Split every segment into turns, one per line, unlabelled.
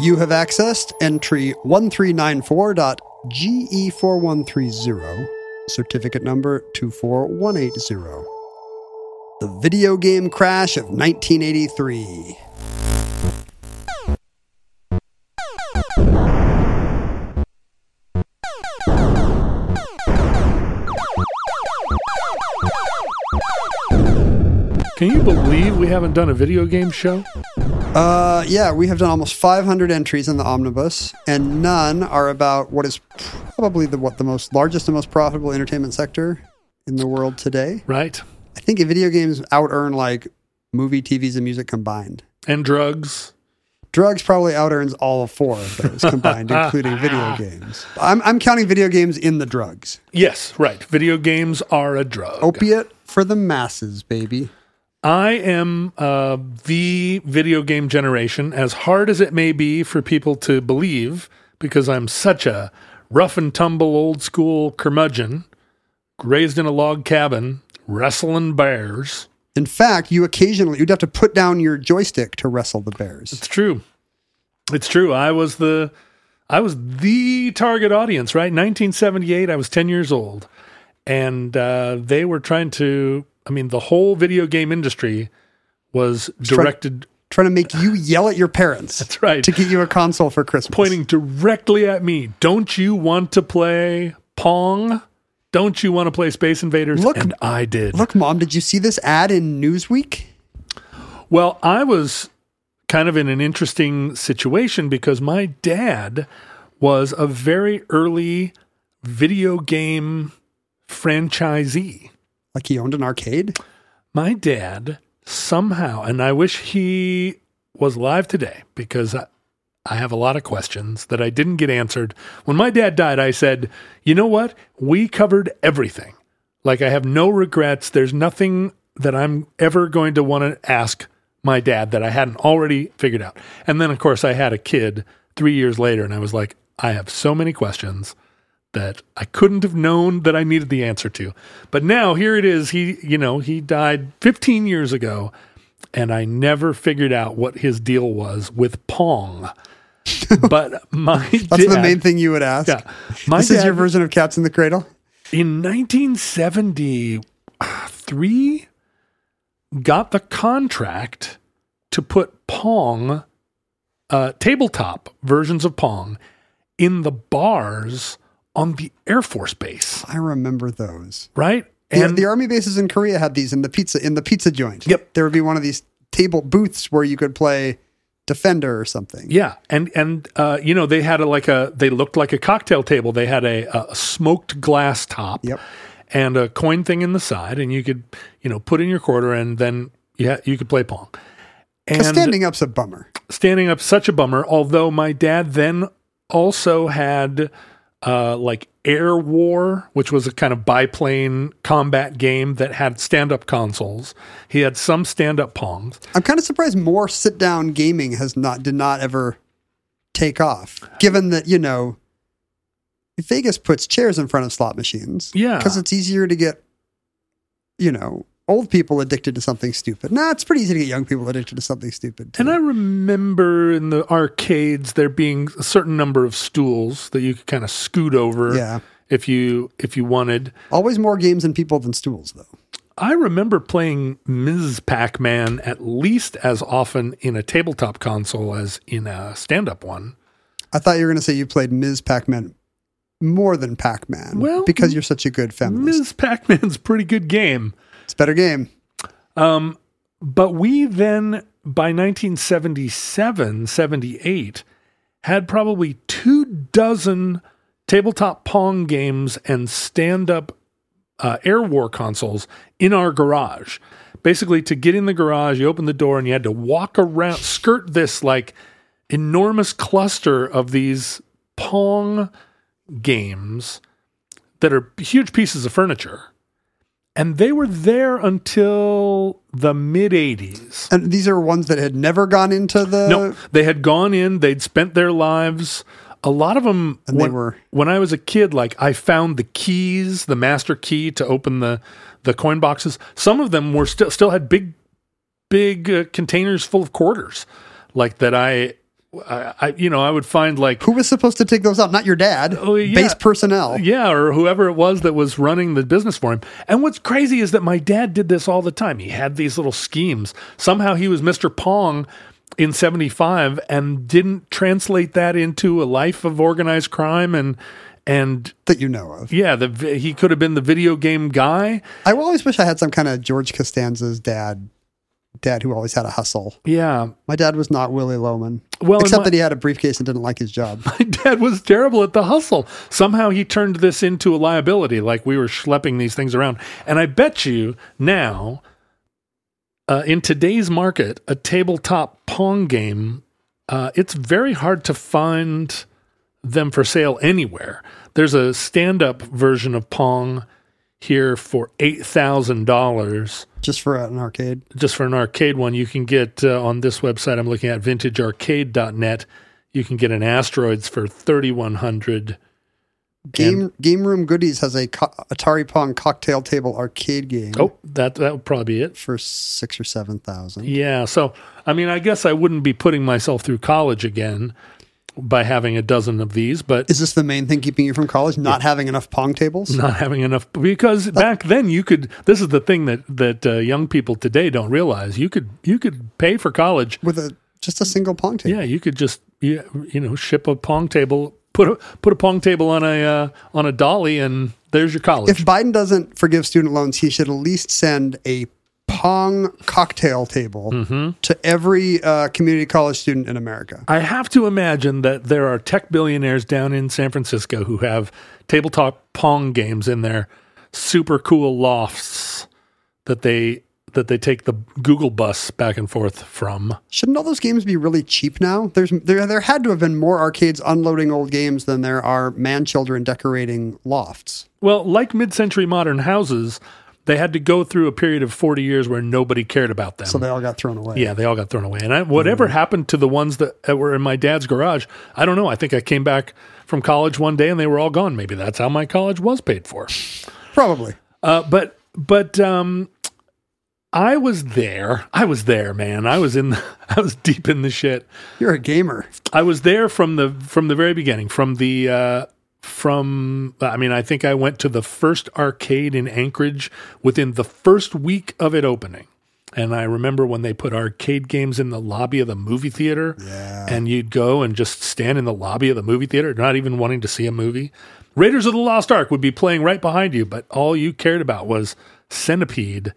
You have accessed entry 1394.GE4130, certificate number 24180. The video game crash of 1983.
Can you believe we haven't done a video game show?
Uh, yeah, we have done almost 500 entries in the omnibus, and none are about what is probably the what the most largest and most profitable entertainment sector in the world today.
Right?
I think video games out earn like movie, TVs, and music combined.
And drugs.
Drugs probably out earns all four of those combined, including video games. I'm, I'm counting video games in the drugs.
Yes, right. Video games are a drug.
Opiate for the masses, baby.
I am uh, the video game generation, as hard as it may be for people to believe, because I'm such a rough and tumble old school curmudgeon, raised in a log cabin, wrestling bears.
In fact, you occasionally you'd have to put down your joystick to wrestle the bears.
It's true. It's true. I was the I was the target audience, right? 1978, I was 10 years old. And uh, they were trying to I mean, the whole video game industry was directed
Trying to make you yell at your parents.
That's right.
To get you a console for Christmas.
pointing directly at me. Don't you want to play Pong? Don't you want to play Space Invaders?
Look-
and I did.
Look, mom, did you see this ad in Newsweek?
Well, I was kind of in an interesting situation because my dad was a very early video game franchisee.
Like he owned an arcade?
My dad somehow, and I wish he was live today because I, I have a lot of questions that I didn't get answered. When my dad died, I said, you know what? We covered everything. Like, I have no regrets. There's nothing that I'm ever going to want to ask my dad that I hadn't already figured out. And then, of course, I had a kid three years later, and I was like, I have so many questions that I couldn't have known that I needed the answer to. But now here it is. He, you know, he died 15 years ago, and I never figured out what his deal was with Pong. but my
That's the main thing you would ask.
Yeah. My
this is your version of Cats in the Cradle?
in 1973 got the contract to put Pong, uh, tabletop versions of Pong, in the bars on the Air Force Base,
I remember those.
right?
The, the army bases in Korea had these in the pizza in the pizza joint.
Yep.
There would be one of these table booths where you could play Defender or something.
Yeah, and and uh, you know they had a, like a they looked like a cocktail table. They had a, a smoked glass top,
Yep.
and a coin thing in the side, and you could you know put in your quarter, and then yeah you could play pong And
standing up's a bummer.
standing up such a bummer. Although my dad then also had uh, like Air War, which was a kind of biplane combat game that had stand up consoles. He had some stand up pongs.
I'm kind of surprised more sit down gaming has not did not ever take off. Given that, you know, Vegas puts chairs in front of slot machines.
Yeah.
Because it's easier to get, you know, old people addicted to something stupid. Nah, it's pretty easy to get young people addicted to something stupid. too.
And I remember in the arcades there being a certain number of stools that you could kind of scoot over
Yeah.
if you if you wanted.
Always more games and people than stools, though.
I remember playing Ms. Pac-Man at least as often in a tabletop console as in a stand-up one.
I thought you were going to say you played Ms. Pac-Man more than Pac-Man.
Well,
because you're such a good feminist.
Ms. Pac-Man's a pretty good game.
Better game.
But we then, by 1977, 78, had probably two dozen tabletop Pong games and stand up uh, Air War consoles in our garage. Basically, to get in the garage, you open the door and you had to walk around, skirt this like enormous cluster of these Pong games that are huge pieces of furniture. And they were there until the mid 80s.
And these are ones that had never gone into the.
No, they had gone in, they'd spent their lives. A lot of them,
And they
when,
were-
when I was a kid, like I found the keys, the master key to open the, the coin boxes. Some of them were still, still had big, big uh, containers full of quarters like that. I, I, I, you know, I would find like,
Who was supposed to take those out? Not your dad.
Oh, yeah.
Base personnel.
yeah, or whoever it was that was running the business for him. And what's crazy is that my dad did this all the time. He had these little schemes. Somehow he was Mr. Pong in 75 and didn't translate that into a life of organized crime and and
That you know of.
yeah, the he could have been the video game guy.
I always wish I had some kind of George Costanza's dad, dad who always had a hustle.
Yeah.
My dad was not Willy Loman.
Well,
except
my-
that he had a briefcase and didn't like his job.
My dad was terrible at the hustle. Somehow he turned this into a liability, like we were schlepping these things around. And I bet you now, uh, in today's market, a tabletop Pong game, uh, it's very hard to find them for sale anywhere. There's a stand up version of Pong here for $8,000
just for an arcade.
just for an arcade one, you can get uh, on this website I'm looking at vintagearcade.net. You can get an Asteroids for 3100.
Game Game Room Goodies has a co- Atari Pong cocktail table arcade game
Oh, that that would probably be it.
for six or seven thousand.
Yeah, so I mean, I guess I wouldn't be putting myself through college again by having a dozen of these, but
Is this the main thing keeping you from college? Not having enough Pong tables?
not having enough because back then you could this is the thing that that uh, young people today don't realize. You could you could pay for college
With a just a single Pong table.
Yeah, you could just you, you know ship a pong table, put a put a pong table on a uh, on a dolly, and there's your college.
If Biden doesn't forgive student loans, he should at least send a Pong cocktail table
Mm-hmm.
to every uh, community college student in America.
I have to imagine that there are tech billionaires down in San Francisco who have tabletop pong games in their super cool lofts that they that they take the Google bus back and forth from.
Shouldn't all those games be really cheap now? There's there there had to have been more arcades unloading old games than there are man children decorating lofts.
Well, like mid-century modern houses, they had to go through a period of 40 years where nobody cared about them.
So they all got thrown away.
Yeah, they all got thrown away. And I, whatever happened to the ones that, that were in my dad's garage, I don't know. I think I came back from college one day and they were all gone. Maybe that's how my college was paid for.
Probably.
Uh, but but um, I was there. I was there, man. I was in. The, I was deep in the shit.
You're a gamer.
I was there from the from the very beginning. From the uh, from I mean, I think I went to the first arcade in Anchorage within the first week of it opening. And I remember when they put arcade games in the lobby of the movie theater,
Yeah.
and you'd go and just stand in the lobby of the movie theater, not even wanting to see a movie. Raiders of the Lost Ark would be playing right behind you, but all you cared about was Centipede.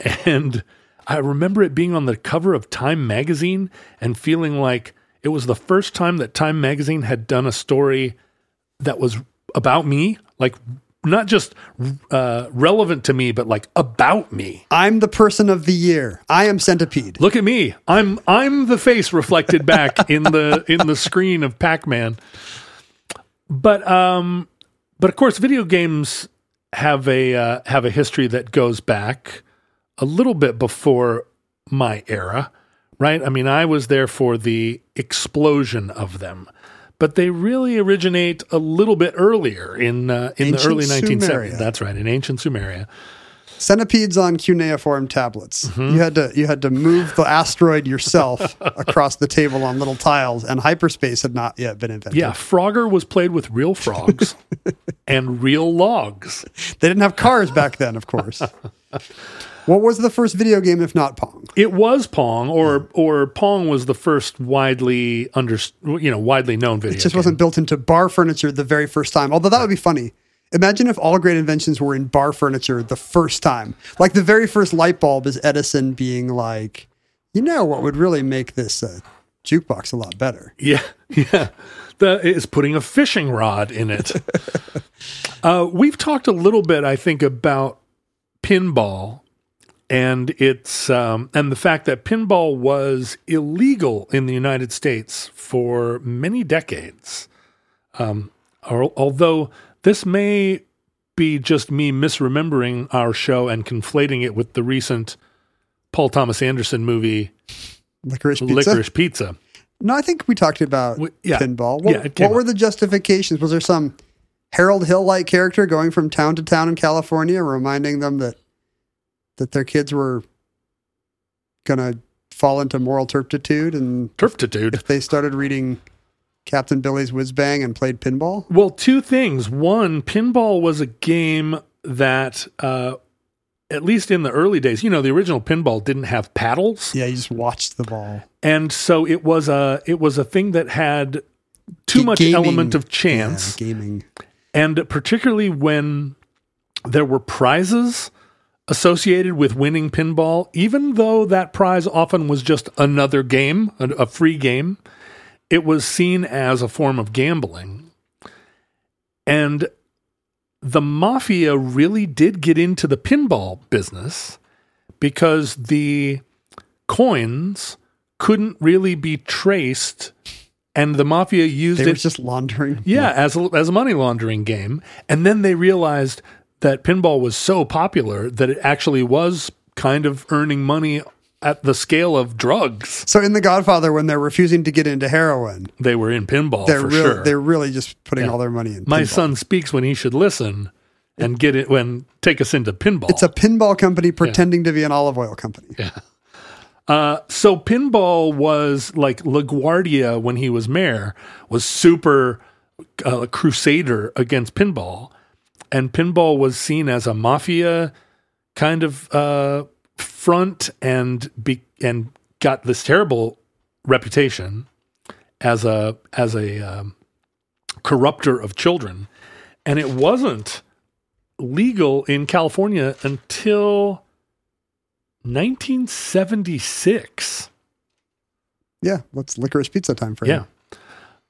And I remember it being on the cover of Time magazine and feeling like it was the first time that Time magazine had done a story that was about me, like not just uh, relevant to me, but like about me.
I'm the person of the year. I am Centipede.
Look at me. I'm I'm the face reflected back in the in the screen of Pac-Man. But um but of course video games have a uh, have a history that goes back a little bit before my era, right? I mean, I was there for the explosion of them. But they really originate a little bit earlier in uh, in
Ancient
the early 1970s.
Sumeria.
That's right, in ancient Sumeria.
Centipedes on cuneiform tablets.
Mm-hmm.
You had to you had to move the asteroid yourself across the table on little tiles, and hyperspace had not yet been invented.
Yeah, Frogger was played with real frogs and real logs.
They didn't have cars back then, of course. what was the first video game if not Pong?
It was Pong, or or Pong was the first widely under you know widely known video. Game.
It just
game.
wasn't built into bar furniture the very first time. Although that would be funny. Imagine if all great inventions were in bar furniture the first time. Like the very first light bulb is Edison being like, you know what would really make this uh, jukebox a lot better?
Yeah, yeah. The is putting a fishing rod in it. uh, we've talked a little bit, I think, about pinball and it's um, and the fact that pinball was illegal in the United States for many decades. Um, al- although this may be just me misremembering our show and conflating it with the recent Paul Thomas Anderson movie
Licorice pizza.
Licorice Pizza.
No, I think we talked about
We- yeah.
pinball. What,
Yeah,
what were the justifications? Was there some Harold Hill like character going from town to town in California, reminding them that that their kids were gonna fall into moral turpitude, and
Turpitude.
if they started reading Captain Billy's Whiz Bang and played pinball?
Well, two things. One, pinball was a game that, uh, at least in the early days, you know, the original pinball didn't have paddles,
Yeah, you just watched the ball.
and so it was a it was a thing that had too
Ga-
much
gaming.
element of chance,
Yeah, gaming.
and particularly when there were prizes associated with winning pinball, even though that prize often was just another game, a, free game, it was seen as a form of gambling. And the mafia really did get into the pinball business because the coins couldn't really be traced and the mafia used
They were
it
just laundering.
yeah, as a, as a money laundering game. And then they realized that pinball was so popular that it actually was kind of earning money at the scale of drugs.
So in The Godfather, when they're refusing to get into heroin,
They were in pinball
they're
for
really
sure.
they're really just putting
Yeah.
all their money in.
My
pinball.
son speaks when he should listen and get it when take us into pinball.
It's a pinball company pretending to be an olive oil company.
Uh, so pinball was like LaGuardia when he was mayor was super uh, crusader against pinball, and pinball was seen as a mafia kind of uh, front and be, and got this terrible reputation as a as a um, corrupter of children, and it wasn't legal in California until 1976.
Yeah, let's licorice pizza time for
Yeah.
him.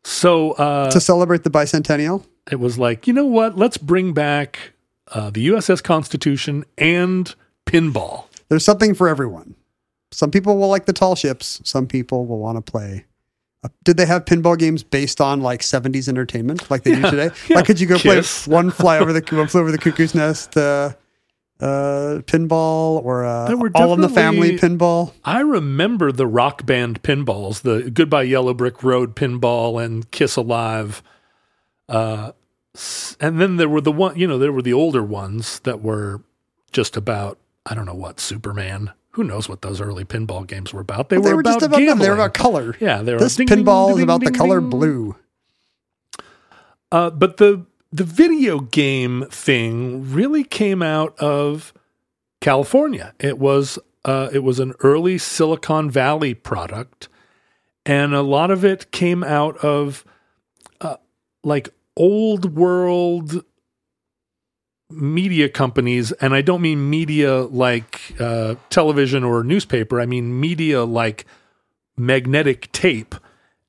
So uh,
To celebrate the bicentennial,
it was like, you know what? Let's bring back uh, the USS Constitution and pinball.
there's something for everyone. Some people will like the tall ships. Some people will want to play. Uh, did they have pinball games based on like 70s entertainment like they
Yeah,
do today?
yeah.
Like, could you go
Kiss.
play one fly over the one flew over the cuckoo's nest, uh, uh, pinball, or uh, all in the family pinball?
I remember the rock band pinballs, the Goodbye Yellow Brick Road pinball and Kiss Alive. Uh, and then there were the one, you know, there were the older ones that were just about, I don't know what, Superman. Who knows what those early pinball games were about? They,
They
were,
were
about
just about them. They were about color.
Yeah, they were
This
ding, ding,
pinball is
ding,
about the color
ding.
blue.
Uh, but the the video game thing really came out of California. It was uh, it was an early Silicon Valley product, and a lot of it came out of uh, like old world media companies, and I don't mean media like uh, television or newspaper. I mean media like magnetic tape,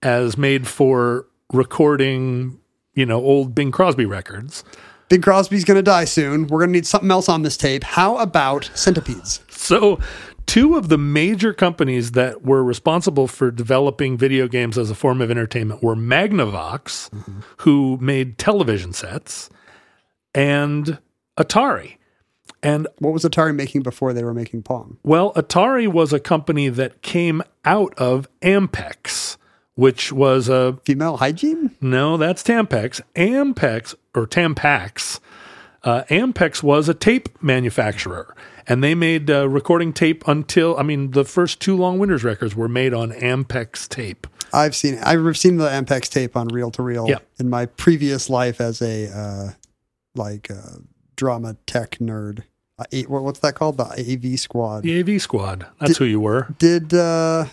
as made for recording, you know, old Bing Crosby records.
Bing Crosby's going to die soon. We're going to need something else on this tape. How about centipedes?
So, two of the major companies that were responsible for developing video games as a form of entertainment were Magnavox, mm-hmm. who made television sets, and Atari. And
What was Atari making before they were making Pong?
well, Atari was a company that came out of Ampex, which was a
Female hygiene?
no, that's Tampex. Ampex or Tampax. Uh, Ampex was a tape manufacturer, and they made uh, recording tape until I mean the first two Long Winters records were made on Ampex tape.
I've seen I've seen the Ampex tape on reel to reel in my previous life as a uh, like uh, drama tech nerd. Uh, what's that called? The AV squad.
The AV Squad. That's who you were.
Did uh,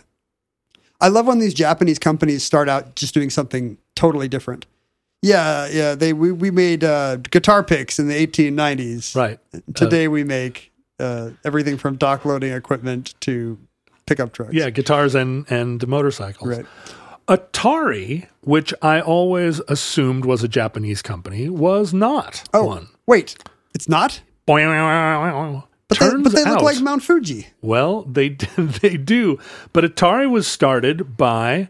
I love when these Japanese companies start out just doing something totally different? Yeah, yeah. They we we made uh, guitar picks in the 1890s.
Right.
Today we make uh, everything from dock loading equipment to pickup trucks.
Yeah, guitars and and motorcycles.
Right.
Atari, which I always assumed was a Japanese company, was not
Oh,
one.
wait, it's not. But they, but they look
out-
like Mount Fuji.
Well, they they do, but Atari was started by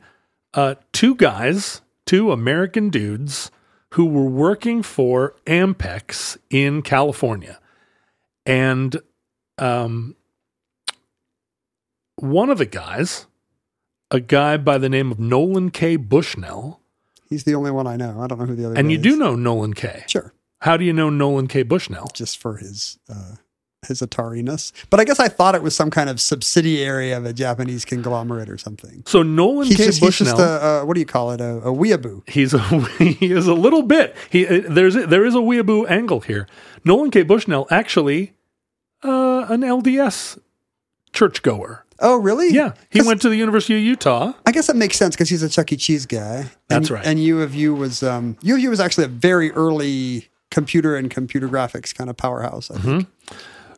uh, two guys, two American dudes who were working for Ampex in California, and um, one of the guys, a guy by the name of Nolan K. Bushnell,
He's the only one I know. I don't know who the other.
Is.
And
you do know Nolan K.
Sure,
How do you know Nolan K. Bushnell?
just for his uh, his Atari-ness. But I guess I thought it was some kind of subsidiary of a Japanese conglomerate or something.
So Nolan
He's
K.
just, he's just a, uh, what do you call it? A, a weeaboo.
He's a he is a little bit. He uh, there's a, there is a weeaboo angle here. Nolan K. Bushnell actually uh, an LDS churchgoer.
Oh, really?
Yeah, he went to the University of Utah.
I guess that makes sense because he's a Chuck E. Cheese guy.
That's
and,
right.
And U of U was um, U of U was actually a very early computer and computer graphics kind of powerhouse. I think.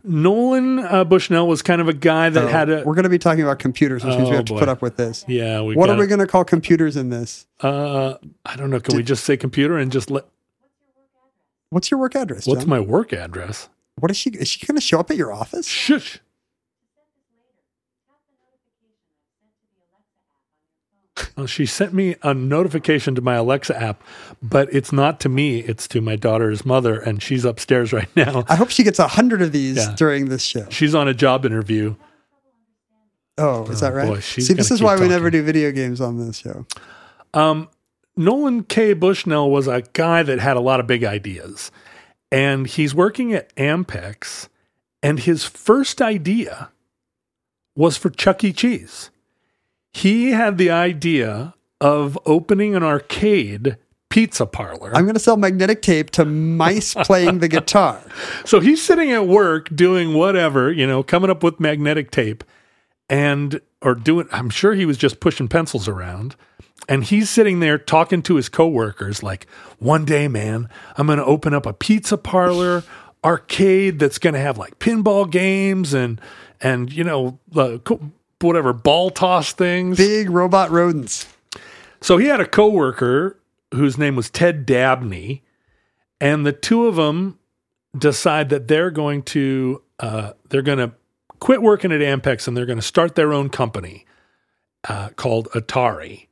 Nolan uh, Bushnell was kind of a guy that
So
had a
we're going to be talking about computers, which means
Oh,
we have to put up with this.
yeah. We
What are we going to call computers in this?
Uh, I don't know. Can we just say computer and just let?
What's your work address?
What's my work address?
What is she? Is she going to show up at your office?
Shush. Well, she sent me a notification to my Alexa app, but it's not to me. It's to my daughter's mother, and she's upstairs right now.
I hope she gets a hundred of these
Yeah.
during this show.
She's on a job interview.
Oh, is that
Oh,
right?
boy,
See, this is why we never do video games on this show.
Um, Nolan K. Bushnell was a guy that had a lot of big ideas, and he's working at Ampex, and his first idea was for Chuck E. Cheese. He had the idea of opening an arcade pizza parlor.
I'm going to sell magnetic tape to mice playing the guitar.
So he's sitting at work doing whatever, you know, coming up with magnetic tape and or doing I'm sure he was just pushing pencils around. And he's sitting there talking to his coworkers like, "One day, man, I'm going to open up a pizza parlor arcade that's going to have like pinball games and and you know, the co- whatever ball toss things."
Big robot rodents.
So he had a coworker whose name was Ted Dabney, and the two of them decide that they're going to uh, they're going to quit working at Ampex and they're going to start their own company uh, called Atari,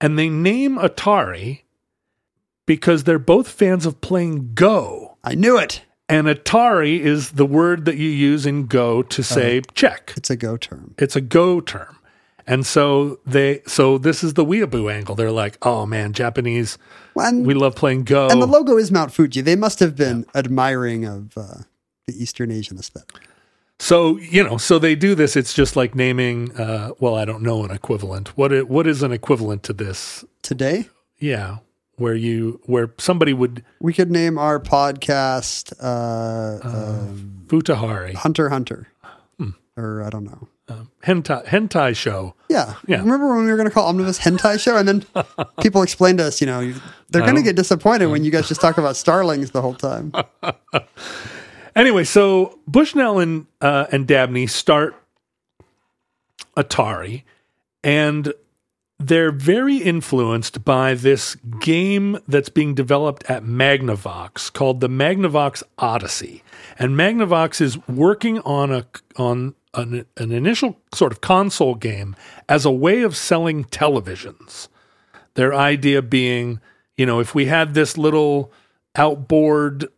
and they name Atari because they're both fans of playing Go,
I knew it.
And Atari is the word that you use in Go to say check.
It's a go term.
It's a go term. And so they so this is the weeaboo angle. They're like, oh man, Japanese,
Well, and,
we love playing Go.
and the logo is Mount Fuji. They must have been admiring of uh, the Eastern Asian aesthetic.
so you know, so they do this. It's just like naming. Uh, well, I don't know an equivalent. What i- what is an equivalent to this?
Today,
Yeah, where you where somebody would
we could name our podcast uh, um,
Futahari
Hunter Hunter.
Hmm.
Or I don't know.
hentai hentai show.
Yeah.
Yeah.
Remember when we were going to call Omnibus Hentai Show? And then people explained to us, you know, they're going to get disappointed when you guys just talk about starlings the whole time.
Anyway, so Bushnell and uh, and Dabney start Atari, and they're very influenced by this game that's being developed at Magnavox called the Magnavox Odyssey. And Magnavox is working on a on an, an initial sort of console game as a way of selling televisions. Their idea being, you know, if we had this little outboard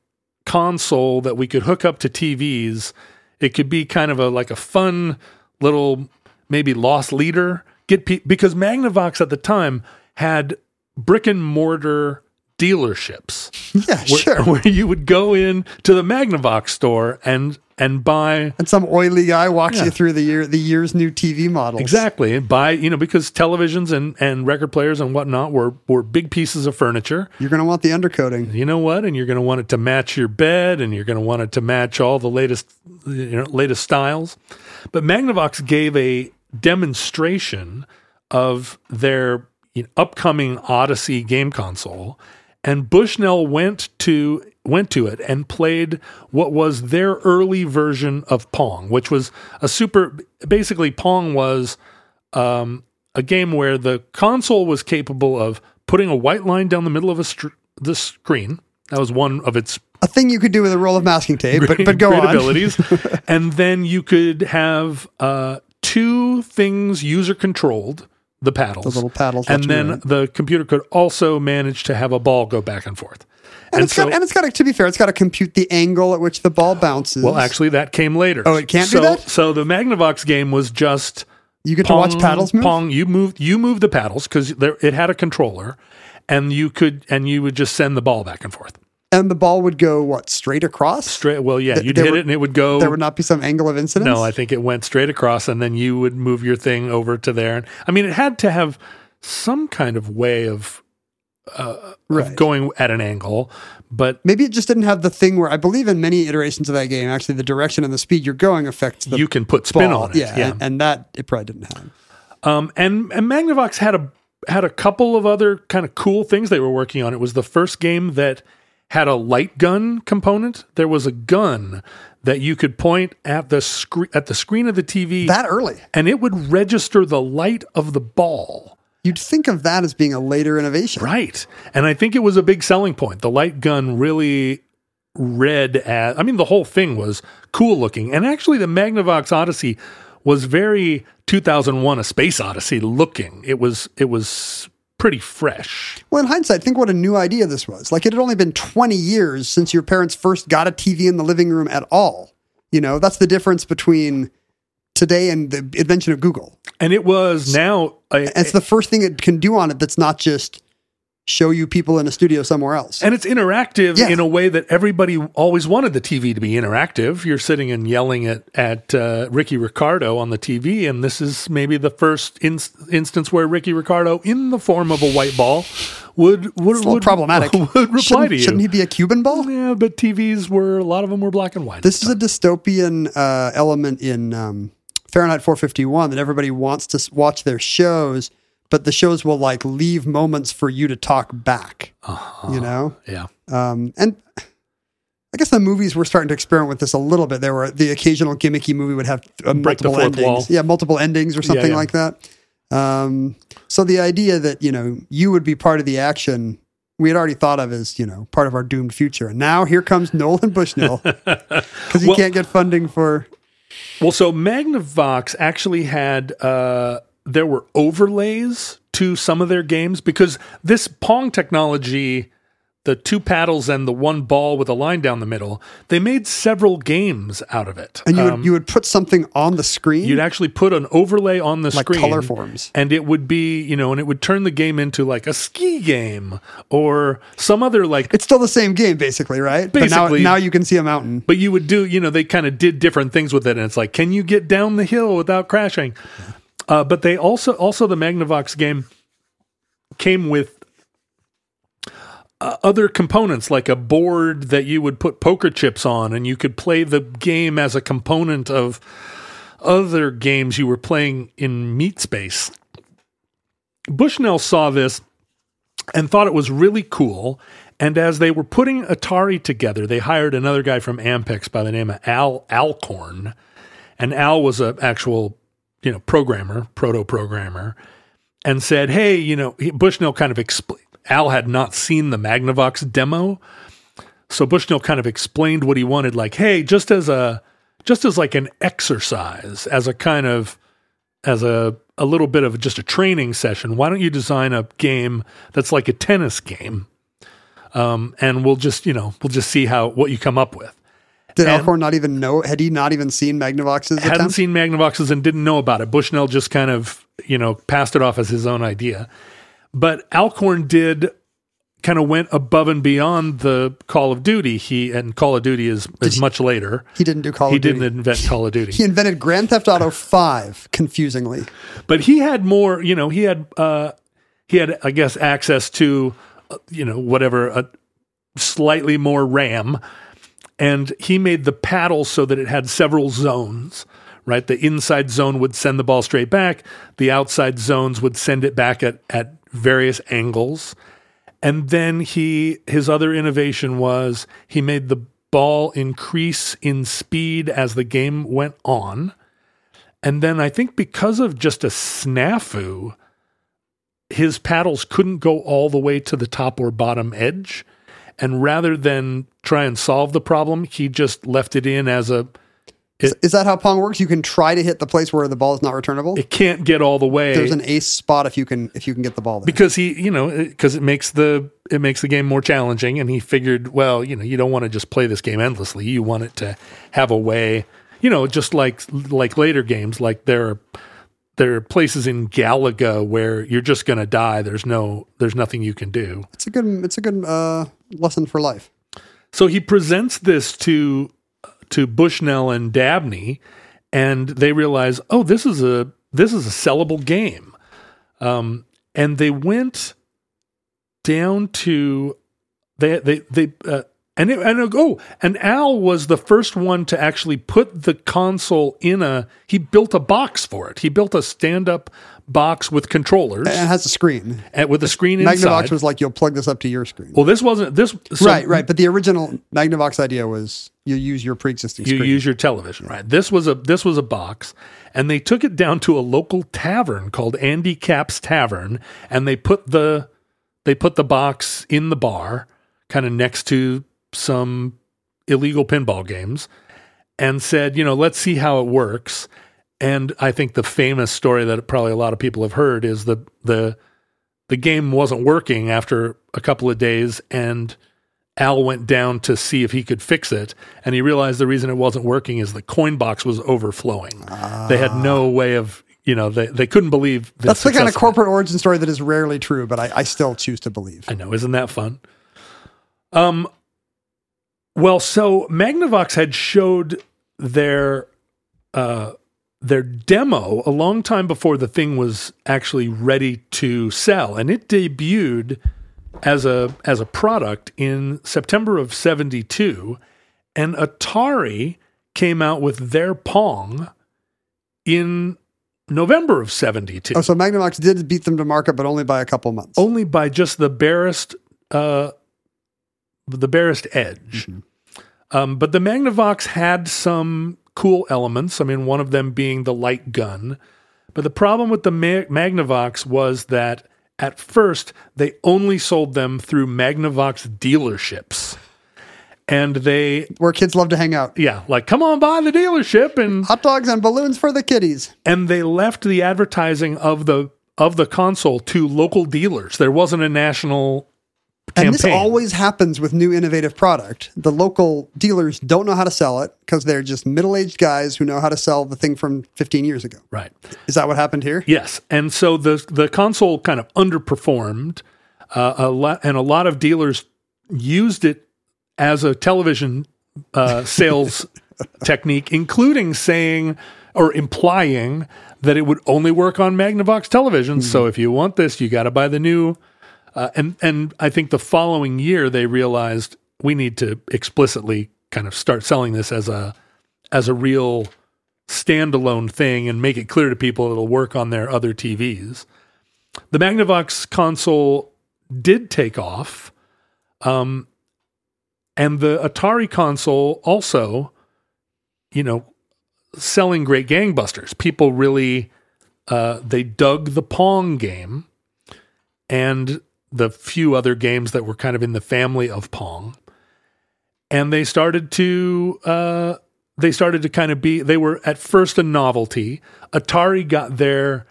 console that we could hook up to TVs, it could be kind of a like a fun little maybe loss leader. Get pe- because Magnavox at the time had brick and mortar dealerships
Yeah,
where,
sure.
where you would go in to the Magnavox store and and buy
And some oily guy walks
Yeah.
you through the year the year's new TV models.
exactly and buy you know because televisions and and record players and whatnot were were big pieces of furniture.
You're going to want the undercoating.
You know what? And you're going to want it to match your bed, and you're going to want it to match all the latest you know latest styles. But Magnavox gave a demonstration of their you know, upcoming Odyssey game console, and Bushnell went to went to it and played what was their early version of Pong, which was a super. Basically, Pong was um, a game where the console was capable of putting a white line down the middle of a str- the screen. That was one of its
A thing you could do with a roll of masking tape, but,
great-
but go
great
on.
abilities. and then you could have uh, two things user controlled, the paddles,
The little paddles
and then the computer could also manage to have a ball go back and forth.
And, it's got, and it's got to, to be fair, it's got to compute the angle at which the ball bounces.
well, actually, that came later.
Oh, it can't do
so,
that?
So the Magnavox game was just
you get to watch paddles move.
Pong, you moved you moved the paddles because it had a controller, and you could and you would just send the ball back and forth.
And the ball would go what straight across.
Straight. Well, yeah,
Th-
you'd hit
were-
it and it would go.
There would not be some angle of incidence.
no, I think it went straight across, and then you would move your thing over to there. And I mean, it had to have some kind of way of, uh,
Right.
of going at an angle, but
Maybe it just didn't have the thing where I believe in many iterations of that game, actually the direction and the speed you're going affects the
you can put spin
ball.
on it.
Yeah, And, and that it probably didn't have.
Um, and and Magnavox had a had a couple of other kind of cool things they were working on. It was the first game that had a light gun component. There was a gun that you could point at the screen at the screen of the TV,
That early,
and it would register the light of the ball.
you'd think of that as being a later innovation.
Right, and I think it was a big selling point. The light gun really read as I mean, the whole thing was cool looking, and actually, the Magnavox Odyssey was very 2001: A Space Odyssey looking. It was it was pretty fresh.
Well, in hindsight, think what a new idea this was. Like it had only been 20 years since your parents first got a TV in the living room at all. You know, that's the difference between today and the invention of Google.
And it was now a,
it's the first thing it can do on it that's not just show you people in a studio somewhere else.
and it's interactive
Yeah.
in a way that everybody always wanted the TV to be interactive. You're sitting and yelling at at uh, Ricky Ricardo on the TV, and this is maybe the first in- instance where Ricky Ricardo, in the form of a white ball, would would,
it's a little
would
problematic.
would reply
shouldn't,
to you.
shouldn't he be a Cuban ball?
yeah, but TVs were a lot of them were black and white.
This is a dystopian uh, element in um, Fahrenheit 451 that everybody wants to watch their shows, but the shows will like leave moments for you to talk back.
Uh-huh.
You know,
yeah.
um, and I guess the movies were starting to experiment with this a little bit. There were the occasional gimmicky movie would have uh, multiple endings,
wall.
yeah, multiple endings or something
yeah.
like that. Um, so the idea that you know you would be part of the action. We had already thought of as you know part of our doomed future, and now here comes Nolan Bushnell because he
Well-
can't get funding for
Well, so Magnavox actually had uh, there were overlays to some of their games because this Pong technology, the two paddles and the one ball with a line down the middle, they made several games out of it.
And you
Um,
would you would put something on the screen,
You'd actually put an overlay on the
like
screen.
color forms.
And it would be, you know, and it would turn the game into like a ski game or some other like
It's still the same game, basically, right? But now, now you can see a mountain.
But you would do, you know, they kind of did different things with it, and it's like, can you get down the hill without crashing? Uh, but they also, also the Magnavox game came with uh, other components, like a board that you would put poker chips on, and you could play the game as a component of other games you were playing in Meat Space. Bushnell saw this and thought it was really cool. And as they were putting Atari together, they hired another guy from Ampex by the name of Al Alcorn. And Al was an actual, you know, programmer, proto programmer, and said, "Hey, you know," Bushnell kind of explained. Al had not seen the Magnavox demo, so Bushnell kind of explained what he wanted. Like, hey, just as a, just as like an exercise, as a kind of, as a a little bit of just a training session. Why don't you design a game that's like a tennis game? Um, and we'll just, you know, we'll just see how what you come up with.
Did
And-
Alcorn not even know? Had he not even seen Magnavox's
hadn't
attempt?
seen Magnavoxes and didn't know about it. Bushnell just kind of, you know, passed it off as his own idea. But Alcorn did kind of went above and beyond the Call of Duty. He and Call of Duty is is much later.
He didn't do Call
He
of Duty.
didn't invent Call of Duty.
He invented Grand Theft Auto 5, confusingly.
but he had more you know he had uh he had i guess access to uh, you know whatever a slightly more ram and he made the paddle so that it had several zones right? The inside zone would send the ball straight back. The outside zones would send it back at at various angles. And then he his other innovation was he made the ball increase in speed as the game went on. And then I think because of just a snafu, his paddles couldn't go all the way to the top or bottom edge. And rather than try and solve the problem, he just left it in as a
Is that how Pong works? You can try to hit the place where the ball is not returnable.
it can't get all the way
There's an ace spot if you can if you can get the ball there.
because he, you know, because it makes the it makes the game more challenging and he figured, well, you know, you don't want to just play this game endlessly. You want it to have a way, you know, just like like later games like there are there are places in Galaga where you're just going to die. There's no there's nothing you can do.
It's a good it's a good uh, lesson for life.
So he presents this to to Bushnell and Dabney, and they realize, oh, this is a this is a sellable game, um, and they went down to they they they uh, and it, and oh, and Al was the first one to actually put the console in a. He built a box for it. He built a stand up box with controllers
And it has a screen.
and with a screen inside.
Magnavox was like, you'll plug this up to your screen.
well, this wasn't this. so-
right, right. But the original Magnavox idea was you use your pre-existing
you
screen.
use your television right this was a this was a box and they took it down to a local tavern called Andy Capp's tavern and they put the they put the box in the bar kind of next to some illegal pinball games and said you know let's see how it works and i think the famous story that probably a lot of people have heard is the the the game wasn't working after a couple of days and Al went down to see if he could fix it, and he realized the reason it wasn't working is the coin box was overflowing. They had no way of, you know, they, they couldn't believe the
That's the kind of corporate origin story that is rarely true, but I, I still choose to believe.
I know, isn't that fun? Um, well, so Magnavox had showed their uh, their demo a long time before the thing was actually ready to sell, and it debuted as a as a product in September of '72, and Atari came out with their Pong in November of '72
Oh, so Magnavox did beat them to market, but only by a couple months.
only by just the barest uh the barest edge. Um but the magnavox had some cool elements i mean one of them being the light gun but the problem with the Ma- magnavox was that at first they only sold them through magnavox dealerships and they
where kids love to hang out.
yeah like come on by the dealership and
Hot dogs and balloons for the kiddies.
and they left the advertising of the of the console to local dealers there wasn't a national
And this always happens with new innovative product. The local dealers don't know how to sell it because they're just middle-aged guys who know how to sell the thing from 15 years ago.
right
Is that what happened here?
Yes, and so the the console kind of underperformed, uh, a lot, and a lot of dealers used it as a television uh, sales technique, including saying or implying that it would only work on Magnavox televisions. So if you want this, you got to buy the new. Uh, and and I think the following year they realized we need to explicitly kind of start selling this as a as a real standalone thing and make it clear to people it'll work on their other TVs. The Magnavox console did take off, um, and the Atari console also, you know, selling great gangbusters. People really uh, they dug the Pong game and the few other games that were kind of in the family of Pong, and they started to uh, they started to kind of be they were at first a novelty. Atari got their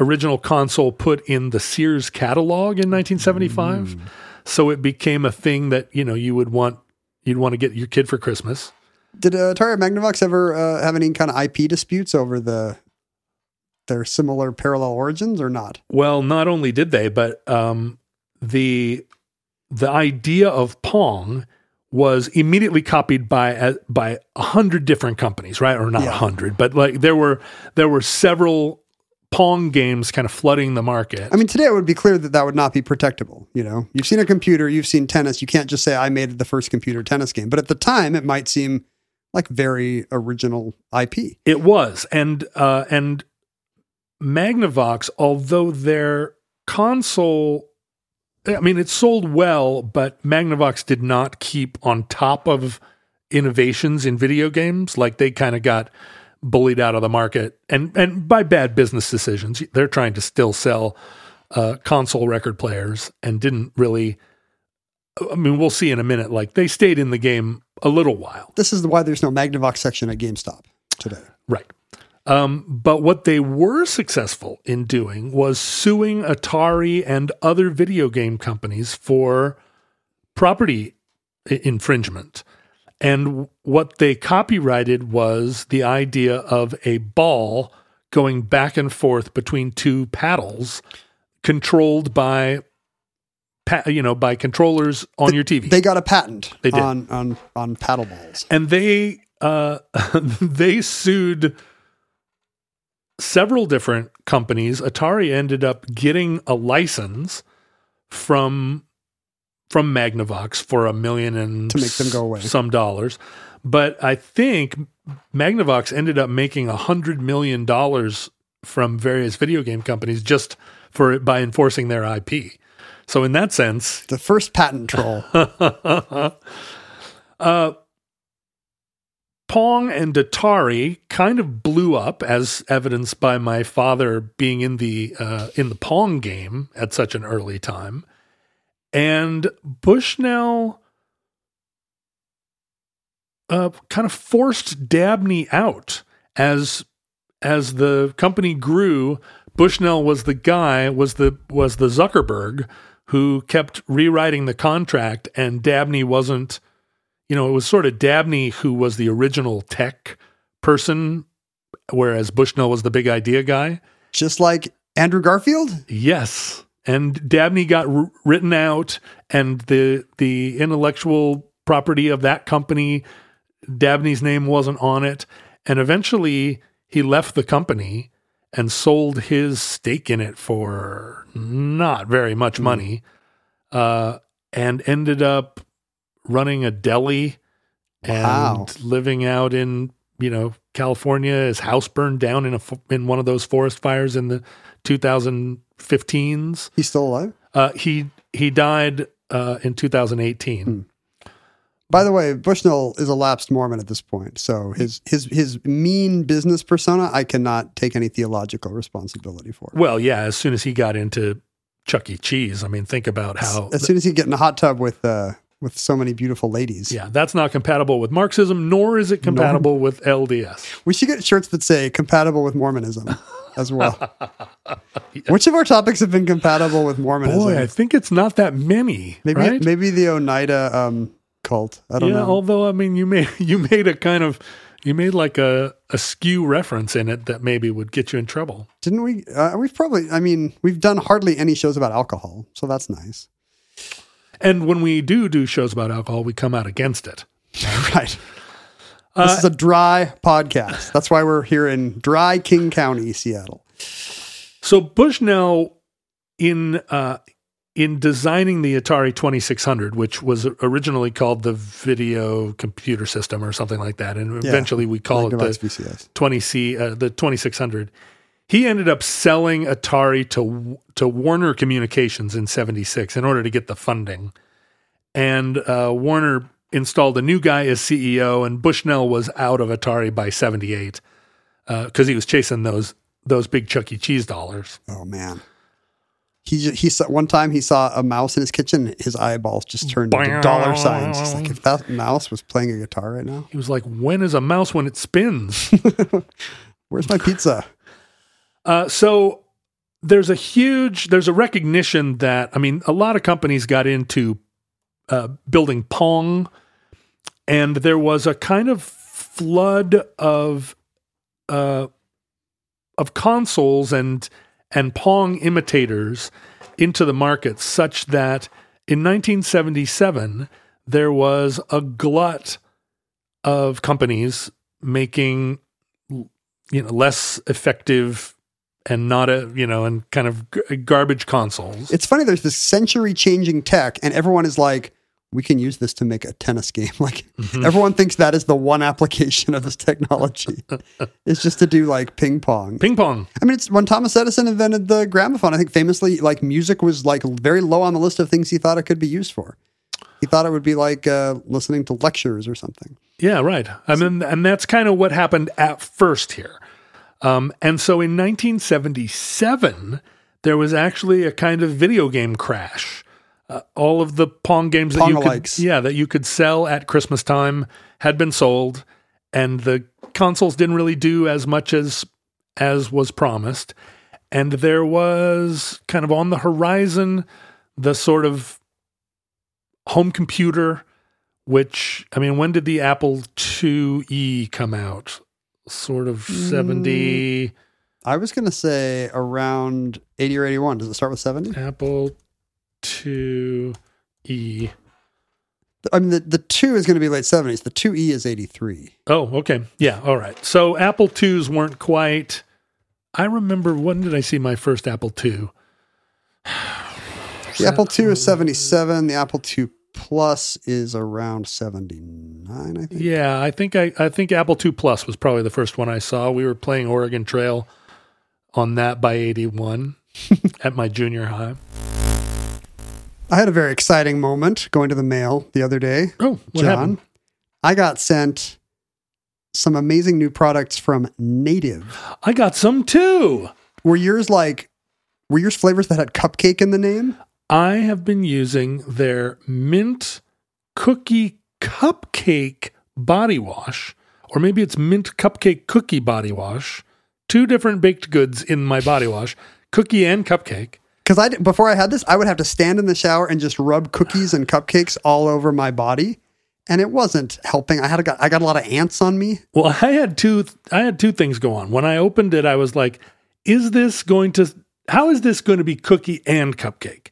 original console put in the Sears catalog in 1975, so it became a thing that you know you would want you'd want to get your kid for Christmas.
Did uh, Atari and Magnavox ever uh, have any kind of IP disputes over the their similar parallel origins or not?
Well, not only did they, but um, the the idea of Pong was immediately copied by uh, by a hundred different companies, right? Or not a
Yeah.
hundred, but like there were there were several Pong games kind of flooding the market.
I mean, today it would be clear that that would not be protectable. You know, you've seen a computer, you've seen tennis. You can't just say I made the first computer tennis game. But at the time, it might seem like very original IP.
It was, and uh, and Magnavox, although their console, I mean, it sold well, but Magnavox did not keep on top of innovations in video games. Like they kind of got bullied out of the market, and and by bad business decisions. They're trying to still sell uh, console record players, and didn't really. I mean, we'll see in a minute. Like they stayed in the game a little while.
This is why there's no Magnavox section at GameStop today.
Right. Um, but what they were successful in doing was suing Atari and other video game companies for property i- infringement. And what they copyrighted was the idea of a ball going back and forth between two paddles controlled by pa- you know by controllers on your TV.
They got a patent
They did.
on on on paddle balls.
and they uh, they sued several different companies. Atari ended up getting a license from from Magnavox for a million and
To make them go away.
some dollars. But I think Magnavox ended up making a hundred million dollars from various video game companies just for by enforcing their IP. So in that sense,
The first patent troll.
uh, Pong and Atari kind of blew up, as evidenced by my father being in the uh, in the Pong game at such an early time, and Bushnell uh, kind of forced Dabney out as as the company grew. Bushnell was the guy was the was the Zuckerberg who kept rewriting the contract, and Dabney wasn't you know, it was sort of Dabney who was the original tech person, whereas Bushnell was the big idea guy.
Just like Andrew Garfield?
Yes, and Dabney got r- written out, and the the intellectual property of that company, Dabney's name wasn't on it, and eventually he left the company and sold his stake in it for not very much money, uh, and ended up running a deli and
Wow.
living out in you know California. His house burned down in a in one of those forest fires in the 2015s.
He's still alive?
Uh, he he died uh, in 2018.
By the way, Bushnell is a lapsed Mormon at this point, so his his his mean business persona, I cannot take any theological responsibility for.
Well, yeah, as soon as he got into Chuck E. Cheese, I mean, think about how.
As soon as he get in a hot tub with uh with so many beautiful ladies,
yeah, that's not compatible with Marxism, nor is it compatible with LDS.
we should get shirts that say compatible with Mormonism as well. Which of our topics have been compatible with Mormonism?
Boy, I think it's not that many.
maybe
right?
maybe the Oneida um, cult. I don't
yeah,
know.
although I mean, you made you made a kind of you made like a a skew reference in it that maybe would get you in trouble.
Didn't we? Uh, we've probably. I mean, we've done hardly any shows about alcohol, so that's nice.
And when we do do shows about alcohol, we come out against it.
right.
Uh,
This is a dry podcast. That's why we're here in dry King County, Seattle.
So Bushnell, in uh, in designing the Atari Twenty Six Hundred, which was originally called the Video Computer System or something like that, and
Yeah.
eventually we call it the
VCS.
twenty C, uh, the Twenty Six Hundred. He ended up selling Atari to to Warner Communications in '76 in order to get the funding, and uh, Warner installed a new guy as CEO, and Bushnell was out of Atari by '78 because he was chasing those those big Chuck E. Cheese dollars.
Oh man. He he saw one time he saw a mouse in his kitchen. His eyeballs just turned into dollar signs. He's like, if that mouse was playing a guitar right now,
He was like, "When is a mouse when it spins?"
where's my pizza?
Uh, so there's a huge, there's a recognition that I mean, a lot of companies got into uh, building Pong, and there was a kind of flood of uh, of consoles and and Pong imitators into the market, such that in 1977, there was a glut of companies making you know less effective and not a you know and kind of g- garbage consoles.
It's funny. There's this century-changing tech, and everyone is like, "We can use this to make a tennis game." Like
Mm-hmm.
everyone thinks that is the one application of this technology. it's just to do like ping pong.
Ping pong.
I mean, it's when Thomas Edison invented the gramophone. I think famously, like music was like very low on the list of things he thought it could be used for. He thought it would be like uh, listening to lectures or something.
Yeah, right. I mean, and that's kind of what happened at first here. Um, and so in 1977, there was actually a kind of video game crash. Uh, all of the Pong games that you could, yeah, that you could sell at Christmas time had been sold, and the consoles didn't really do as much as as was promised. And there was kind of on the horizon the sort of home computer which I mean, when did the Apple IIe come out? Sort of
Mm.
70
I was going to say around 80 or 81. Does it start with 70?
Apple 2E.
I mean, the, the 2 is going to be late 70s. The 2E is 83.
Oh, okay. Yeah, all right. So Apple 2s weren't quite I remember when did I see my first Apple II?
The Apple II is 77. The Apple II Plus is around 79, I think.
Yeah, I think I, I think Apple II Plus was probably the first one I saw. We were playing Oregon Trail on that by 81 at my junior high.
I had a very exciting moment going to the mail the other day.
Oh, what
John,
happened?
I got sent some amazing new products from Native.
I got some too.
Were yours like, were yours flavors that had cupcake in the name?
I have been using their mint cookie cupcake body wash, or maybe it's mint cupcake cookie body wash. Two different baked goods in my body wash, cookie and cupcake.
Because I before I had this, I would have to stand in the shower and just rub cookies and cupcakes all over my body, and it wasn't helping. I had a, got I got a lot of ants on me.
Well, I had two I had two things go on. When I opened it, I was like, is this going to how is this going to be cookie and cupcake?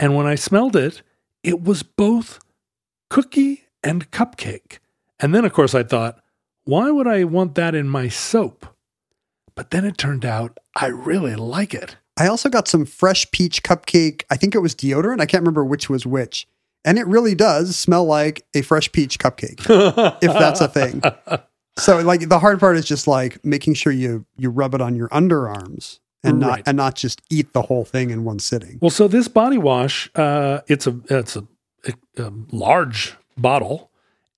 And when I smelled it, it was both cookie and cupcake. And then of course I thought, why would I want that in my soap? But then it turned out I really like it.
I also got some fresh peach cupcake. I think it was deodorant. I can't remember which was which. And it really does smell like a fresh peach cupcake, if that's a thing. So like the hard part is just like making sure you you rub it on your underarms and not
Right.
and not just eat the whole thing in one sitting.
Well, so this body wash, uh, it's a it's a, a, a large bottle,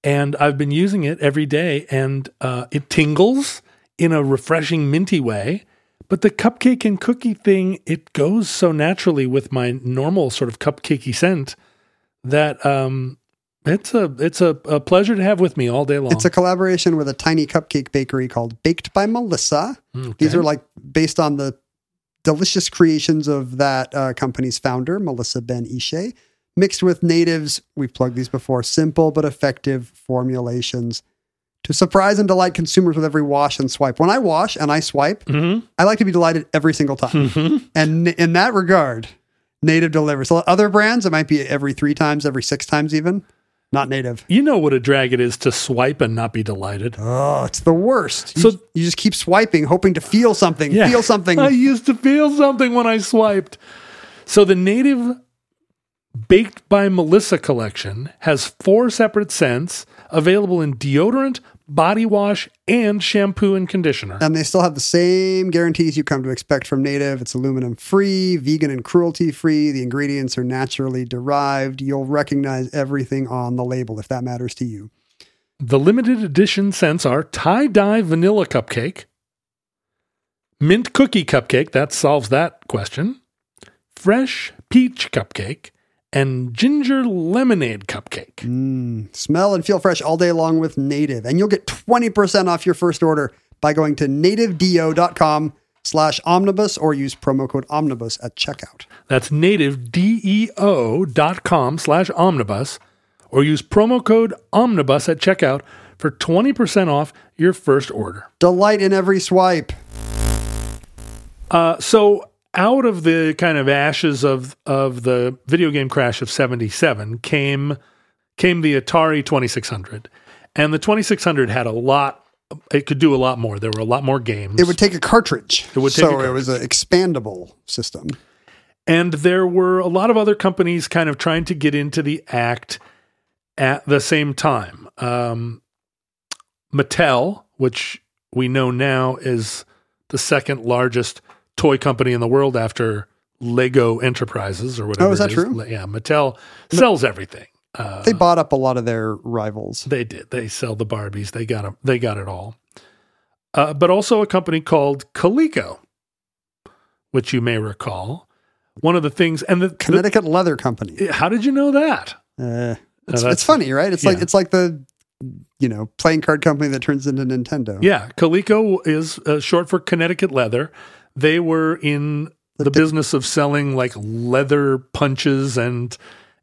and I've been using it every day, and uh, it tingles in a refreshing minty way. But the cupcake and cookie thing, it goes so naturally with my normal sort of cupcakey scent that um, it's a it's a, a pleasure to have with me all day long.
It's a collaboration with a tiny cupcake bakery called Baked by Melissa.
Mm,
These are like based on the delicious creations of that uh, company's founder, Melissa Ben-Ishay, mixed with natives. We've plugged these before. Simple but effective formulations to surprise and delight consumers with every wash and swipe. When I wash and I swipe,
Mhm.
I like to be delighted every single time.
Mhm.
And in that regard, Native delivers. Other brands, it might be every three times, every six times, even. Not Native.
You know what a drag it is to swipe and not be delighted.
Oh, it's the worst. You,
So-
you just keep swiping, hoping to feel something, feel something.
I used to feel something when I swiped. So the native Baked by Melissa collection has four separate scents available in deodorant, body wash, and shampoo and conditioner.
and they still have the same guarantees you come to expect from Native. It's aluminum free, vegan and cruelty free. The ingredients are naturally derived. You'll recognize everything on the label if that matters to you.
The limited edition scents are tie dye vanilla cupcake, mint cookie cupcake, that solves that question, fresh peach cupcake, and ginger lemonade cupcake.
Mm, smell and feel fresh all day long with Native. And you'll get 20% off your first order by going to nativedeo.com slash omnibus or use promo code omnibus at checkout.
That's nativedeo.com slash omnibus or use promo code omnibus at checkout for 20% off your first order.
Delight in every swipe.
Uh, so out of the kind of ashes of of the video game crash of 77 came came the Atari 2600. And the 2600 had a lot it could do a lot more. There were a lot more games.
It would take a cartridge.
It would take
so
a
it was an expandable system.
And there were a lot of other companies kind of trying to get into the act at the same time. Um, Mattel, which we know now is the second largest toy company in the world after Lego Enterprises or whatever.
Oh, is that true?
Yeah, Mattel sells everything. Uh,
They bought up a lot of their rivals.
they did. They sell the Barbies. They got 'em- They got it all. Uh, but also a company called Coleco, which you may recall. One of the things, and the, the
Connecticut Leather Company.
how did you know that?
Uh, it's, it's funny, right? It's like it's like the you know playing card company that turns into Nintendo.
Yeah, Coleco is uh, short for Connecticut Leather. They were in the business of selling like leather punches and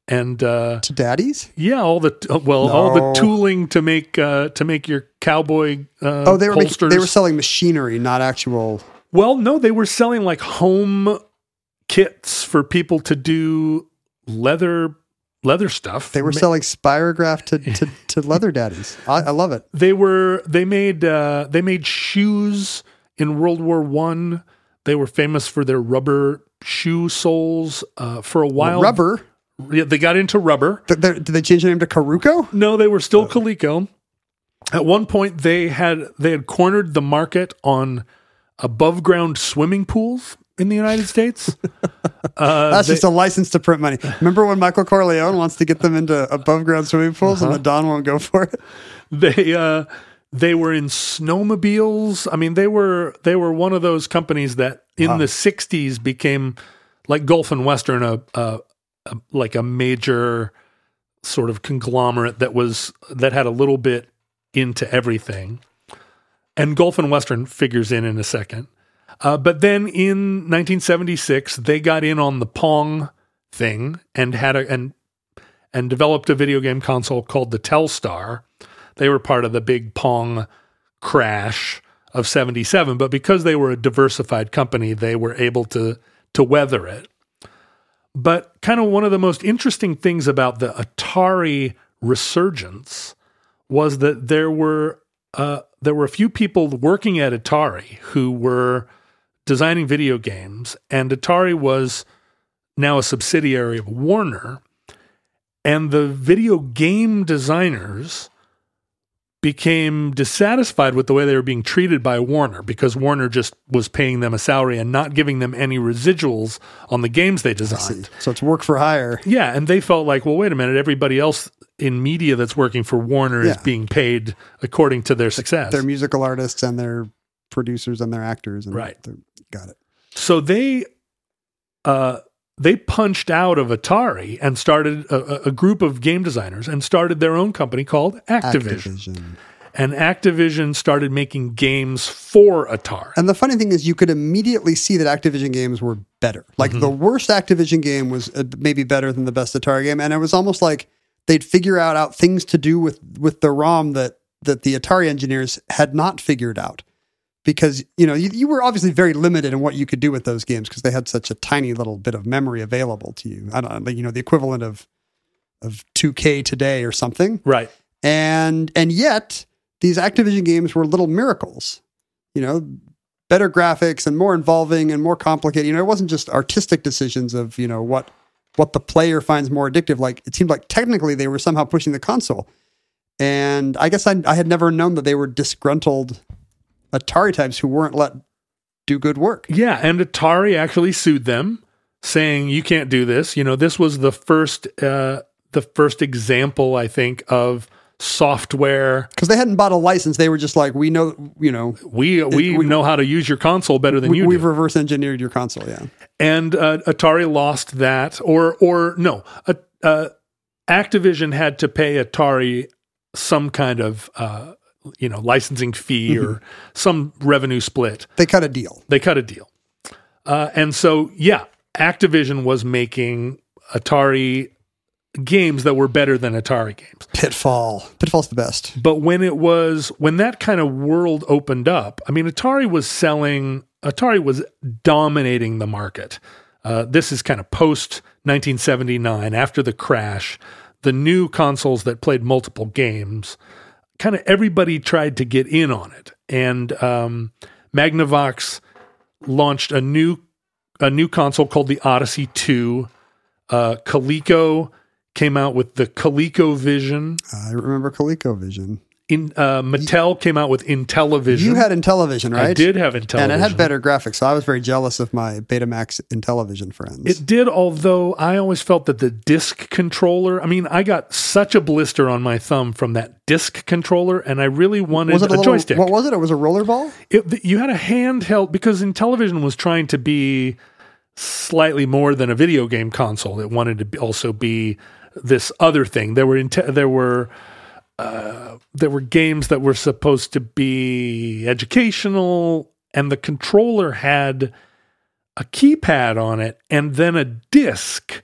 and uh,
To daddies?
yeah, all the uh, well, all the tooling to make uh, to make your cowboy uh,
Oh, they were making, they were selling machinery, not actual.
well, no, they were selling like home kits for people to do leather leather stuff.
They were
Ma-
selling spirograph to, to, to leather daddies. I, I love it.
they were they made uh, they made shoes in World War One. They were famous for their rubber shoe soles. Uh, for a while,
Rubber.
Yeah, they got into rubber.
Th- Did they change their name to Caruco?
No, they were still Coleco. At one point, they had they had cornered the market on above ground swimming pools in the United States. Uh,
That's
they-
just a license to print money. Remember when Michael Corleone wants to get them into above ground swimming pools
Uh-huh.
and the Don won't go for it?
they uh they were in snowmobiles. I mean they were they were one of those companies that in the 60s became like gulf and western a, a, a like a major sort of conglomerate that was that had a little bit into everything. And gulf and western figures in in a second. Uh, but then in 1976 they got in on the pong thing and had a and and developed a video game console called the telstar they were part of the big Pong crash of 77, but because they were a diversified company, they were able to to weather it. But kind of one of the most interesting things about the Atari resurgence was that there were uh, there were a few people working at Atari who were designing video games, and Atari was now a subsidiary of Warner, and the video game designers became dissatisfied with the way they were being treated by Warner because Warner just was paying them a salary and not giving them any residuals on the games they designed.
So it's work for hire.
Yeah, and they felt like, well, wait a minute, everybody else in media that's working for Warner is being paid according to their success.
They're musical artists and they're producers and they're actors. And
Right.
Got it.
so they uh they punched out of Atari and started a, a- group of game designers and started their own company called Activision.
Activision.
And Activision started making games for Atari.
And the funny thing is, you could immediately see that Activision games were better. Like
Mm-hmm.
the worst Activision game was uh, maybe better than the best Atari game, and it was almost like they'd figure out, out things to do with with the ROM that that the Atari engineers had not figured out. Because you know you, you were obviously very limited in what you could do with those games because they had such a tiny little bit of memory available to you. I don't you know, the equivalent of of 2K today or something
Right.
and and yet these Activision games were little miracles. You know, better graphics and more involving and more complicated. You know, it wasn't just artistic decisions of you know what what the player finds more addictive. Like it seemed like technically they were somehow pushing the console. And I guess I, I had never known that they were disgruntled Atari types who weren't let do good work.
Yeah, and Atari actually sued them, saying you can't do this. You know, this was the first uh, the first example, I think, of software.
Because they hadn't bought a license. They were just like, we know, you know,
We we,
we-
know how to use your console better than
we,
you
we've
do.
reverse engineered your console. Yeah.
and uh, Atari lost that, or or no, uh, uh, Activision had to pay Atari some kind of uh, you know licensing fee
Mm-hmm.
or some revenue split.
They cut a deal.
They cut a deal, uh, and so yeah, Activision was making Atari games that were better than Atari games.
Pitfall. Pitfall's the best.
But when it was when that kind of world opened up, I mean, Atari was selling. Atari was dominating the market. Uh, this is kind of post 1979, after the crash. The new consoles that played multiple games, kind of everybody tried to get in on it, and um, Magnavox launched a new a new console called the Odyssey 2. Uh, Coleco came out with the Coleco Vision.
I remember ColecoVision.
In uh, Mattel came out with Intellivision.
You had Intellivision, right?
I did have Intellivision,
And it had better graphics, so I was very jealous of my Betamax Intellivision friends.
It did, although I always felt that the disc controller. I mean, I got such a blister on my thumb from that disc controller, and I really wanted
was it a,
a,
little,
joystick.
What was it? It was a rollerball?
It, you had a handheld because Intellivision was trying to be slightly more than a video game console. It wanted to also be this other thing. There were inte- there were uh, there were games that were supposed to be educational, and the controller had a keypad on it, and then a disc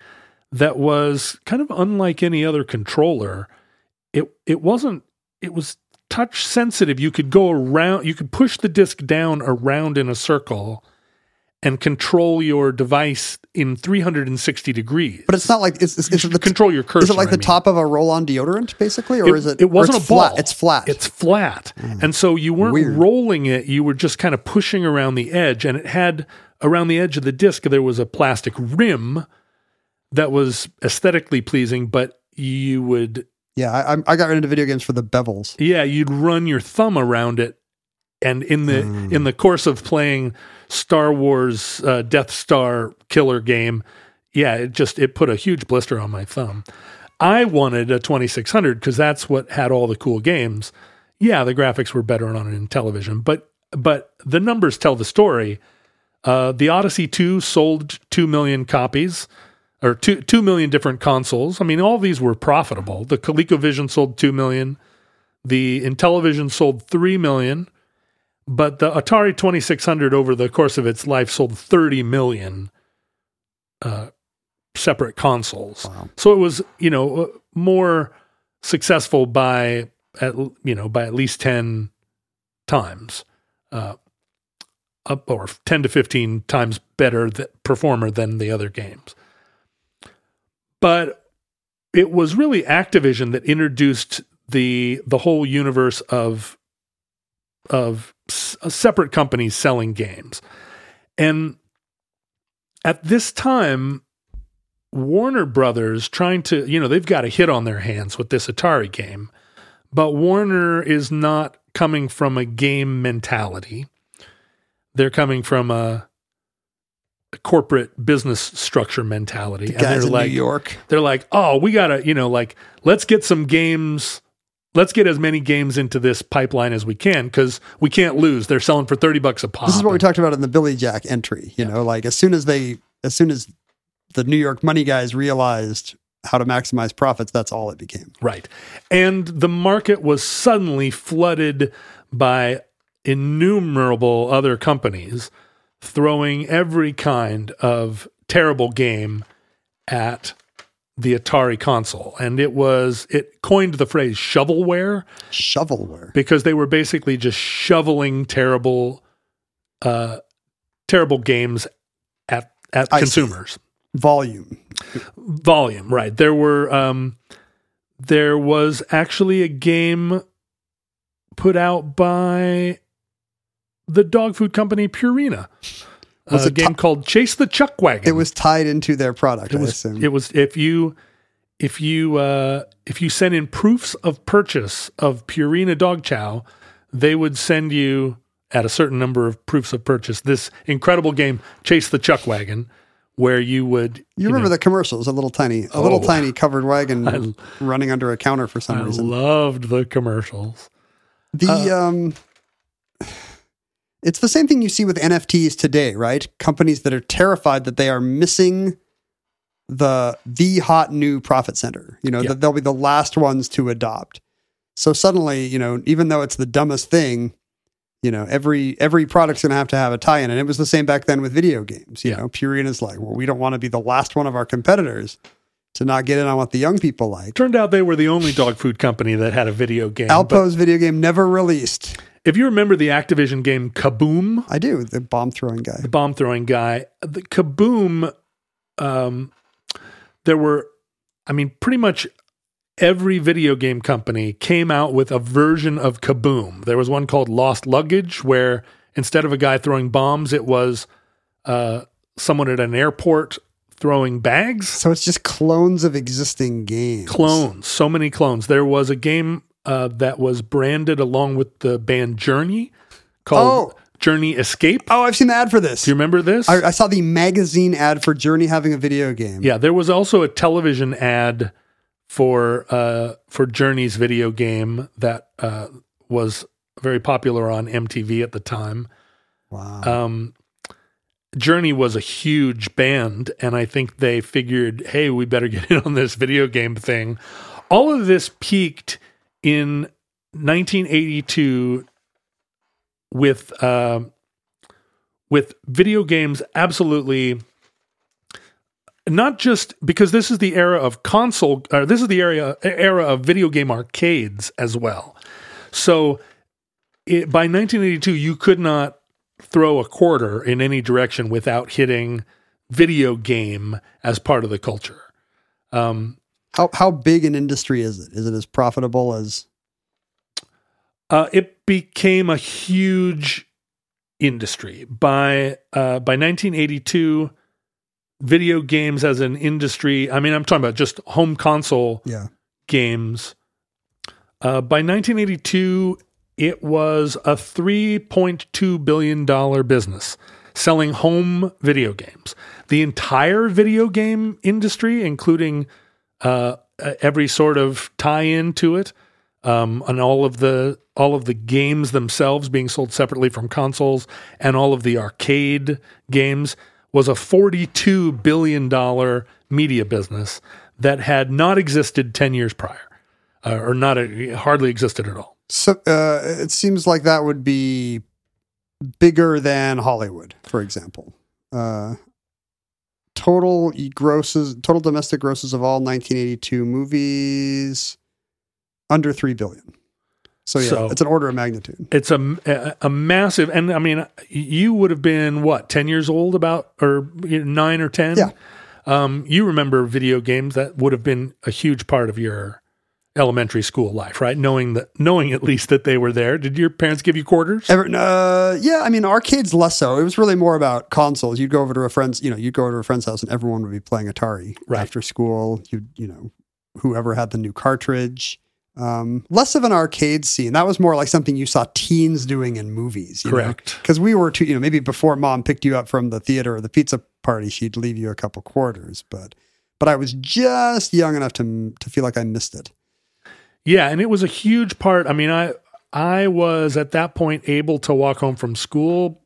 that was kind of unlike any other controller. It it wasn't. It was touch sensitive. You could go around. You could push the disc down around in a circle and control your device in 360 degrees.
But it's not like it's, it's, it's
You
the
control your cursor.
Is it like
I
the
mean.
top of a roll-on deodorant, basically, or is it?
It wasn't
or
a
it's
ball.
Flat? It's flat.
It's flat, hmm. and so you weren't
Weird.
rolling it. You were just kind of pushing around the edge, and it had around the edge of the disc there was a plastic rim that was aesthetically pleasing, but you would
yeah. I, I got into video games for the bevels.
yeah you'd run your thumb around it, and in the
Hmm.
in the course of playing Star Wars uh, Death Star killer game, yeah, it just it put a huge blister on my thumb. I wanted a 2600 because that's what had all the cool games. Yeah, the graphics were better on Intellivision, but but the numbers tell the story. Uh, the Odyssey 2 sold 2 million copies or 2, 2 million different consoles. I mean, all these were profitable. The ColecoVision sold 2 million. The Intellivision sold 3 million. But the Atari 2600 over the course of its life sold 30 million uh, separate consoles.
Wow.
So it was, you know, uh, more successful by at you know by at least 10 times. Uh, up or 10 to 15 times better th- performer than the other games. But it was really Activision that introduced the the whole universe of of s- separate companies selling games. And at this time Warner Brothers trying to, you know, they've got a hit on their hands with this Atari game, but Warner is not coming from a game mentality. They're coming from a, a corporate business structure mentality. and
Guys
they're
in
like,
New York.
they're like, oh, we gotta, you know, like let's get some games. Let's get as many games into this pipeline as we can because we can't lose. They're selling for thirty bucks a pop.
This is what we talked about in the Billy Jack entry. You know, like as soon as they, as soon as the New York money guys realized how to maximize profits, that's all it became.
Right. And the market was suddenly flooded by innumerable other companies throwing every kind of terrible game at the Atari console. And it was, it coined the phrase shovelware
Shovelware.
because they were basically just shoveling terrible, uh, terrible games at, at
I see.
consumers
Volume.
volume right there were um there was actually a game put out by the dog food company Purina
Was
a game
ti-
called Chase the Chuck Wagon
It was tied into their product,
it
I
was
assume.
it was if you if you uh if you sent in proofs of purchase of Purina dog chow they would send you at a certain number of proofs of purchase this incredible game Chase the Chuck Wagon where you would
you remember
know,
the commercials? A little tiny, a little
Oh.
tiny covered wagon
I-
running under a counter for some
I
reason.
loved the commercials.
The
Uh,
um it's the same thing you see with NFTs today, right? Companies that are terrified that they are missing the the hot new profit center. You know, that they'll be the last ones to adopt. So suddenly, you know, even though it's the dumbest thing, you know, every every product's going to have to have a tie-in, and it was the same back then with video games. You
Yeah.
know, is like, well, we don't want to be the last one of our competitors. to not get in on what the young people like.
Turned out they were the only dog food company that had a video game.
Alpo's video game never released.
If you remember the Activision game Kaboom,
I do the bomb throwing guy.
the bomb throwing guy, the Kaboom, um, there were, I mean, pretty much every video game company came out with a version of Kaboom. There was one called Lost Luggage, where instead of a guy throwing bombs, it was uh, someone at an airport throwing bags.
So it's just clones of existing games.
Clones, so many clones. There was a game uh, that was branded along with the band Journey called
Oh.
Journey Escape.
Oh, I've seen the ad for this.
Do you remember this?
I, I saw the magazine ad for Journey having a video game.
Yeah, there was also a television ad for uh, for Journey's video game that uh, was very popular on MTV at the time.
Wow.
Um, Journey was a huge band, and I think they figured, hey, we better get in on this video game thing. All of this peaked in 1982 with uh, with video games absolutely not just because this is the era of console or this is the area era of video game arcades as well. So it, by 1982 you could not throw a quarter in any direction without hitting video game as part of the culture. Um,
how how big an industry is it? Is it as profitable as
uh, it became a huge industry by uh, by 1982. Video games as an industry. I mean, I'm talking about just home console
yeah?
games. Uh, by 1982, it was a 3.2 billion dollar business selling home video games. The entire video game industry, including uh, every sort of tie-in to it, um, and all of the all of the games themselves being sold separately from consoles, and all of the arcade games, was a 42 billion dollar media business that had not existed 10 years prior, uh, or not hardly existed at all.
So uh, it seems like that would be bigger than Hollywood, for example. Uh, total grosses, total domestic grosses of all 1982 movies, under three billion. So yeah,
So-
it's an order of magnitude.
It's a, a, a massive, and I mean, you would have been what, 10 years old about, or you know, nine or 10?
Yeah.
Um, you remember video games that would have been a huge part of your elementary school life, right? Knowing that, knowing at least that they were there. Did your parents give you quarters?
Ever, uh, yeah, I mean, arcades less so. It was really more about consoles. You'd go over to a friend's, you know, you'd go over to a friend's house and everyone would be playing Atari
Right.
after school. You, you know, whoever had the new cartridge. Um, less of an arcade scene. That was more like something you saw teens doing in movies.
Correct.
Because we were too, you know, maybe before mom picked you up from the theater or the pizza party, she'd leave you a couple quarters. But, but I was just young enough to to feel like I missed it.
Yeah, and it was a huge part. I mean, I I was at that point able to walk home from school.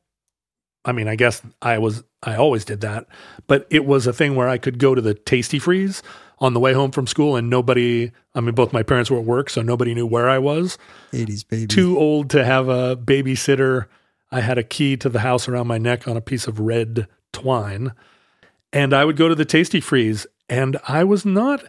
I mean, I guess I was I always did that, but it was a thing where I could go to the Tastee-Freez on the way home from school and nobody I mean both my parents were at work, so nobody knew where I was.
80s baby.
Too old to have a babysitter. I had a key to the house around my neck on a piece of red twine. And I would go to the Tastee-Freez and I was not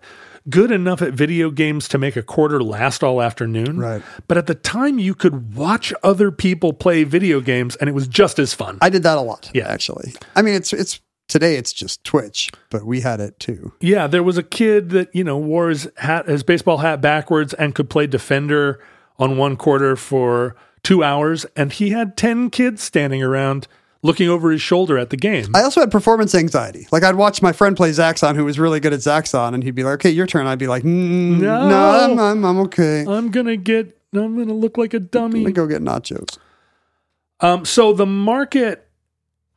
good enough at video games to make a quarter last all afternoon.
Right.
But at the time, you could watch other people play video games, and it was just as fun.
I did that a lot.
Yeah.
actually. I mean, it's it's today it's just Twitch, but we had it too.
yeah, there was a kid that you know wore his hat, his baseball hat backwards, and could play defender on one quarter for two hours, and he had ten kids standing around looking over his shoulder at the game.
I also had performance anxiety. Like I'd watch my friend play Zaxxon, who was really good at Zaxxon, and he'd be like, "Okay, your turn." I'd be like, mm,
No.
"No, I'm, I'm, I'm okay.
I'm gonna get. I'm gonna look like a dummy.
Let
dummy.
me go get nachos."
Um, so the market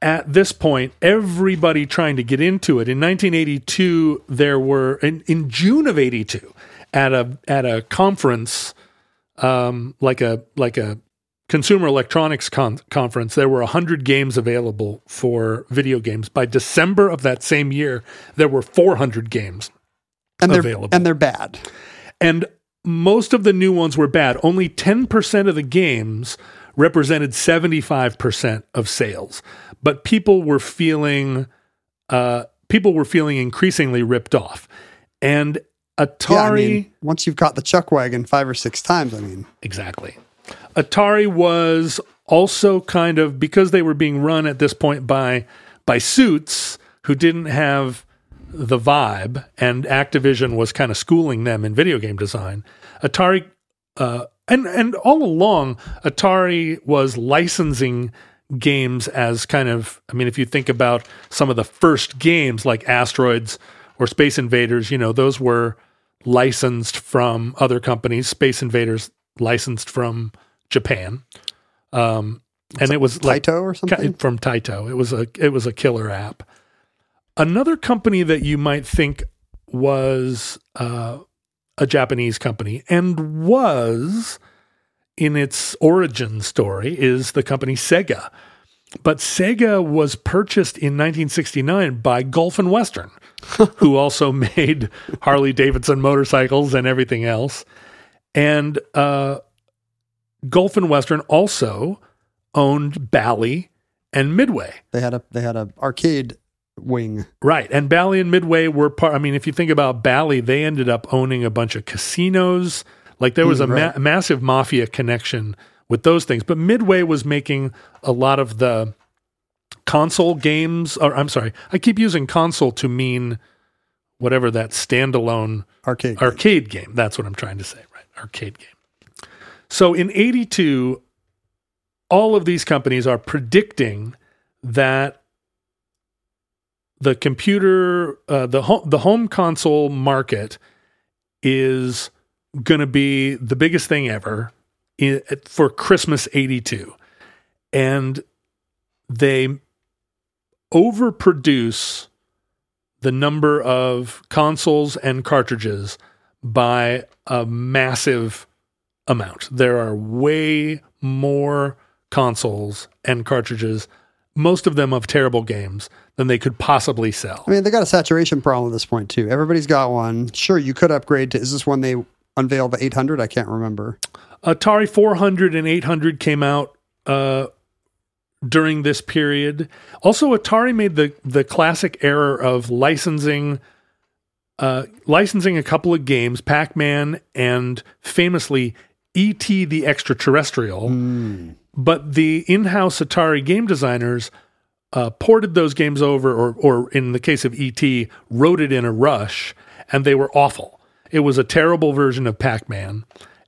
at this point, everybody trying to get into it. In 1982, there were in, in June of 82 at a at a conference, um, like a like a consumer electronics con- conference. There were hundred games available for video games. By December of that same year, there were 400 games
And they're
Available.
and they're bad.
and most of the new ones were bad. Only 10% of the games represented 75% of sales. But people were feeling uh, people were feeling increasingly ripped off. And
Yeah,
Atari
I mean, once you've got the chuck wagon five or six times, I mean,
Exactly. Atari was also kind of because they were being run at this point by by suits who didn't have the vibe, and Activision was kind of schooling them in video game design. Atari, uh, and and all along, Atari was licensing games as kind of. I mean, if you think about some of the first games like Asteroids or Space Invaders, you know, those were licensed from other companies. Space Invaders licensed from Japan, um, and it was like
Taito or something.
From Taito. It was a it was a killer app. Another company that you might think was uh, a Japanese company and was in its origin story is the company Sega. But Sega was purchased in 1969 by Gulf and Western, who also made Harley Davidson motorcycles and everything else. And uh, Gulf and Western also owned Bally and Midway.
They had a they had a arcade wing.
Right. And Bally and Midway were part. I mean, if you think about Bally, they ended up owning a bunch of casinos. Like there was a ma- massive mafia connection with those things. But Midway was making a lot of the console games. Or I'm sorry, I keep using console to mean whatever that standalone
Arcade.
arcade game. That's what I'm trying to say, right? Arcade game. So in 82, all of these companies are predicting that the computer, uh, the home, the home console market is going to be the biggest thing ever in, for Christmas 82. And they overproduce the number of consoles and cartridges by a massive amount. There are way more consoles and cartridges, most of them of terrible games, than they could possibly sell.
I mean, they got a saturation problem at this point too. Everybody's got one. Sure, you could upgrade to. Is this when they unveiled the 800? I can't remember.
Atari 400 and 800 came out uh, during this period. Also, Atari made the the classic error of licensing uh, licensing a couple of games, Pac Man and famously E.T. the Extraterrestrial. But the in house Atari game designers uh, ported those games over, or, or in the case of E.T., wrote it in a rush, and they were awful. It was a terrible version of Pac Man,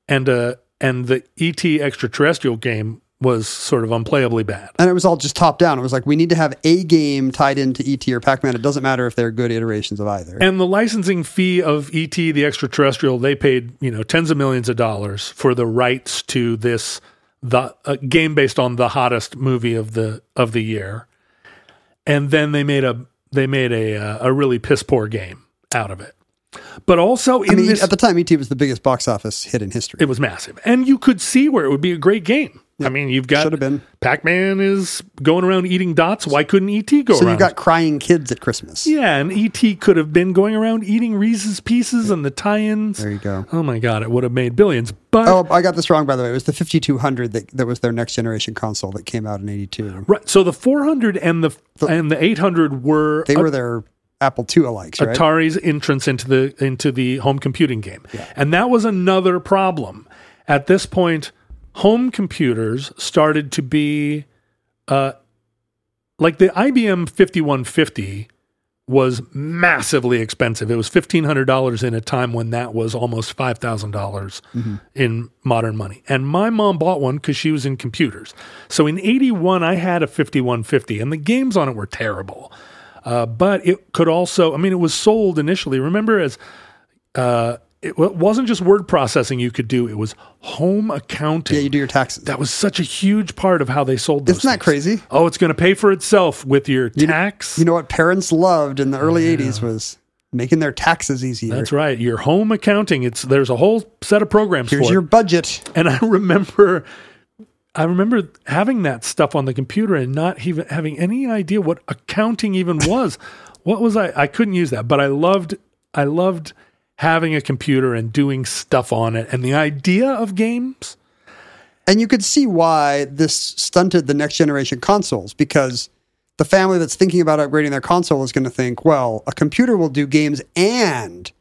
and uh, and the E.T. Extraterrestrial game was sort of unplayably bad.
And it was all just top down. It was like we need to have a game tied into ET or Pac Man. It doesn't matter if they're good iterations of either.
And the licensing fee of ET the extraterrestrial, they paid, you know, tens of millions of dollars for the rights to this the uh, game based on the hottest movie of the of the year. And then they made a they made a uh, a really piss poor game out of it. But also in
I mean,
this
at the time, ET was the biggest box office hit in history.
it was massive. And you could see where it would be a great game. I mean, you've got
Should have been.
Pac-Man is going around eating dots. Why couldn't ET go around?
so
around?
you've got crying kids at Christmas.
Yeah, and ET could have been going around eating Reese's Pieces and the tie-ins.
There you go.
Oh my god, it would have made billions. But
Oh, I got this wrong, by the way. It was the 5200 that, that was their next generation console that came out in 82.
right, so the 400 and the and the 800 were,
They were their Apple II alikes, right?
Atari's entrance into the into the home computing game. And that was another problem. At this point, home computers started to be uh like the IBM 5150 was massively expensive. It was $1500 in a time when that was almost $5,000 in modern money. And my mom bought one cuz she was in computers. So in 81 I had a 5150 and the games on it were terrible. Uh, but it could also, I mean, it was sold initially. Remember, as uh, it wasn't just word processing you could do; it was home accounting.
Yeah, you do your taxes.
that was such a huge part of how they sold. Those
Isn't that
things.
crazy?
Oh, it's going to pay for itself with your tax.
You know what parents loved in the early 80s was making their taxes easier.
That's right. Your home accounting. It's there's a whole set of programs
Here's your budget.
And I remember, I remember having that stuff on the computer and not even having any idea what accounting even was. what was I? I couldn't use that, but I loved, I loved having a computer and doing stuff on it, and the idea of games.
And you could see why this stunted the next generation consoles because the family that's thinking about upgrading their console is going to think, well, a computer will do games and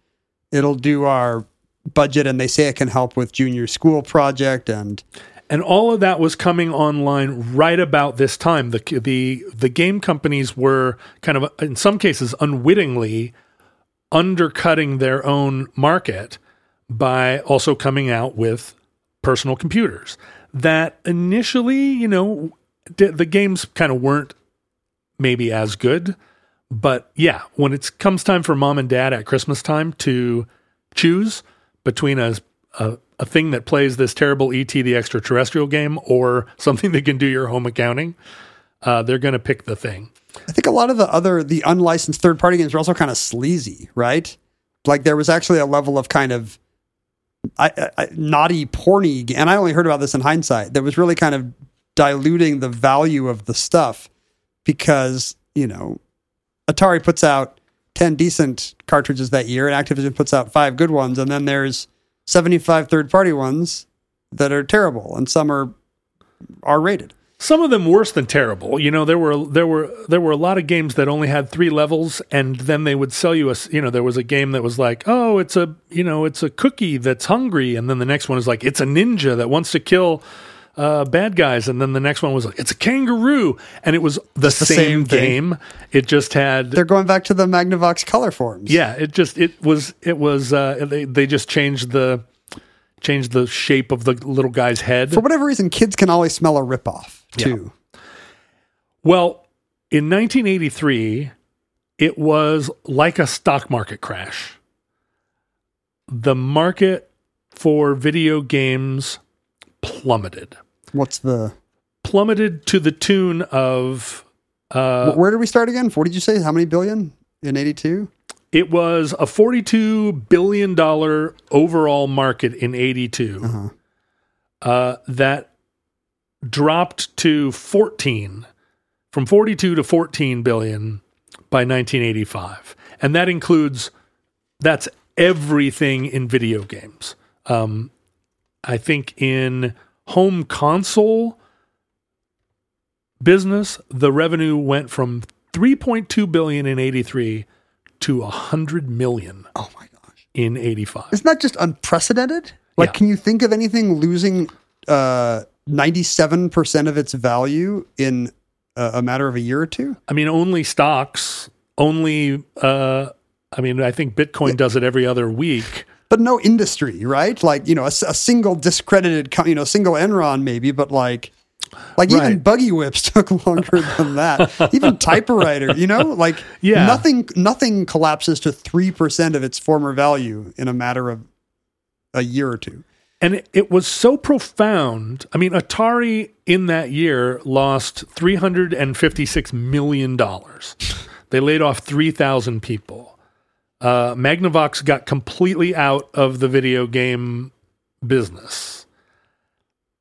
it'll do our budget, and they say it can help with junior school project and
and all of that was coming online right about this time. The the the game companies were kind of in some cases unwittingly undercutting their own market by also coming out with personal computers that initially, you know, the games kind of weren't maybe as good, but yeah, when it comes time for mom and dad at Christmas time to choose between a, a a thing that plays this terrible ET the extraterrestrial game or something that can do your home accounting, uh, they're going to pick the thing.
I think a lot of the other the unlicensed third party games are also kind of sleazy, right? Like there was actually a level of kind of I, I, naughty, porny, and I only heard about this in hindsight. That was really kind of diluting the value of the stuff because you know Atari puts out ten decent cartridges that year, and Activision puts out five good ones, and then there's 75 third party ones that are terrible and some are R rated.
Some of them worse than terrible. You know, there were there were there were a lot of games that only had three levels, and then they would sell you a. You know, there was a game that was like, oh, it's a you know, it's a cookie that's hungry, and then the next one is like, it's a ninja that wants to kill uh, bad guys, and then the next one was like, it's a kangaroo, and it was the,
the
same,
same thing.
game. It just had
They're going back to the Magnavox color forms.
yeah, it just it was it was uh, they they just changed the changed the shape of the little guy's head.
For whatever reason, kids can always smell a ripoff too.
Well, in 1983, it was like a stock market crash. The market for video games plummeted.
What's the
Plummeted to the tune of uh,
where did we start again? What did you say? How many billion in 82?
It was a 42 billion dollar overall market in 82 uh, that dropped to 14 from 42 to 14 billion by 1985 and that includes that's everything in video games. Um, i think in home console business the revenue went from 3.2 billion in 83 to 100 million
Oh my gosh.
in 85
Isn't that just unprecedented? Like,
Yeah.
can you think of anything losing uh, 97% of its value in a, a matter of a year or two?
I mean, only stocks, only, uh, I mean, I think Bitcoin does it every other week.
But no industry, right? Like, you know, a single discredited, you know, single Enron maybe, but like, like even
Right.
buggy whips took longer than that. even typewriter, you know, like
Yeah.
nothing, nothing collapses to 3% of its former value in a matter of a year or two.
And it, it was so profound. I mean, Atari in that year lost $356 million. They laid off 3,000 people. Uh, Magnavox got completely out of the video game business.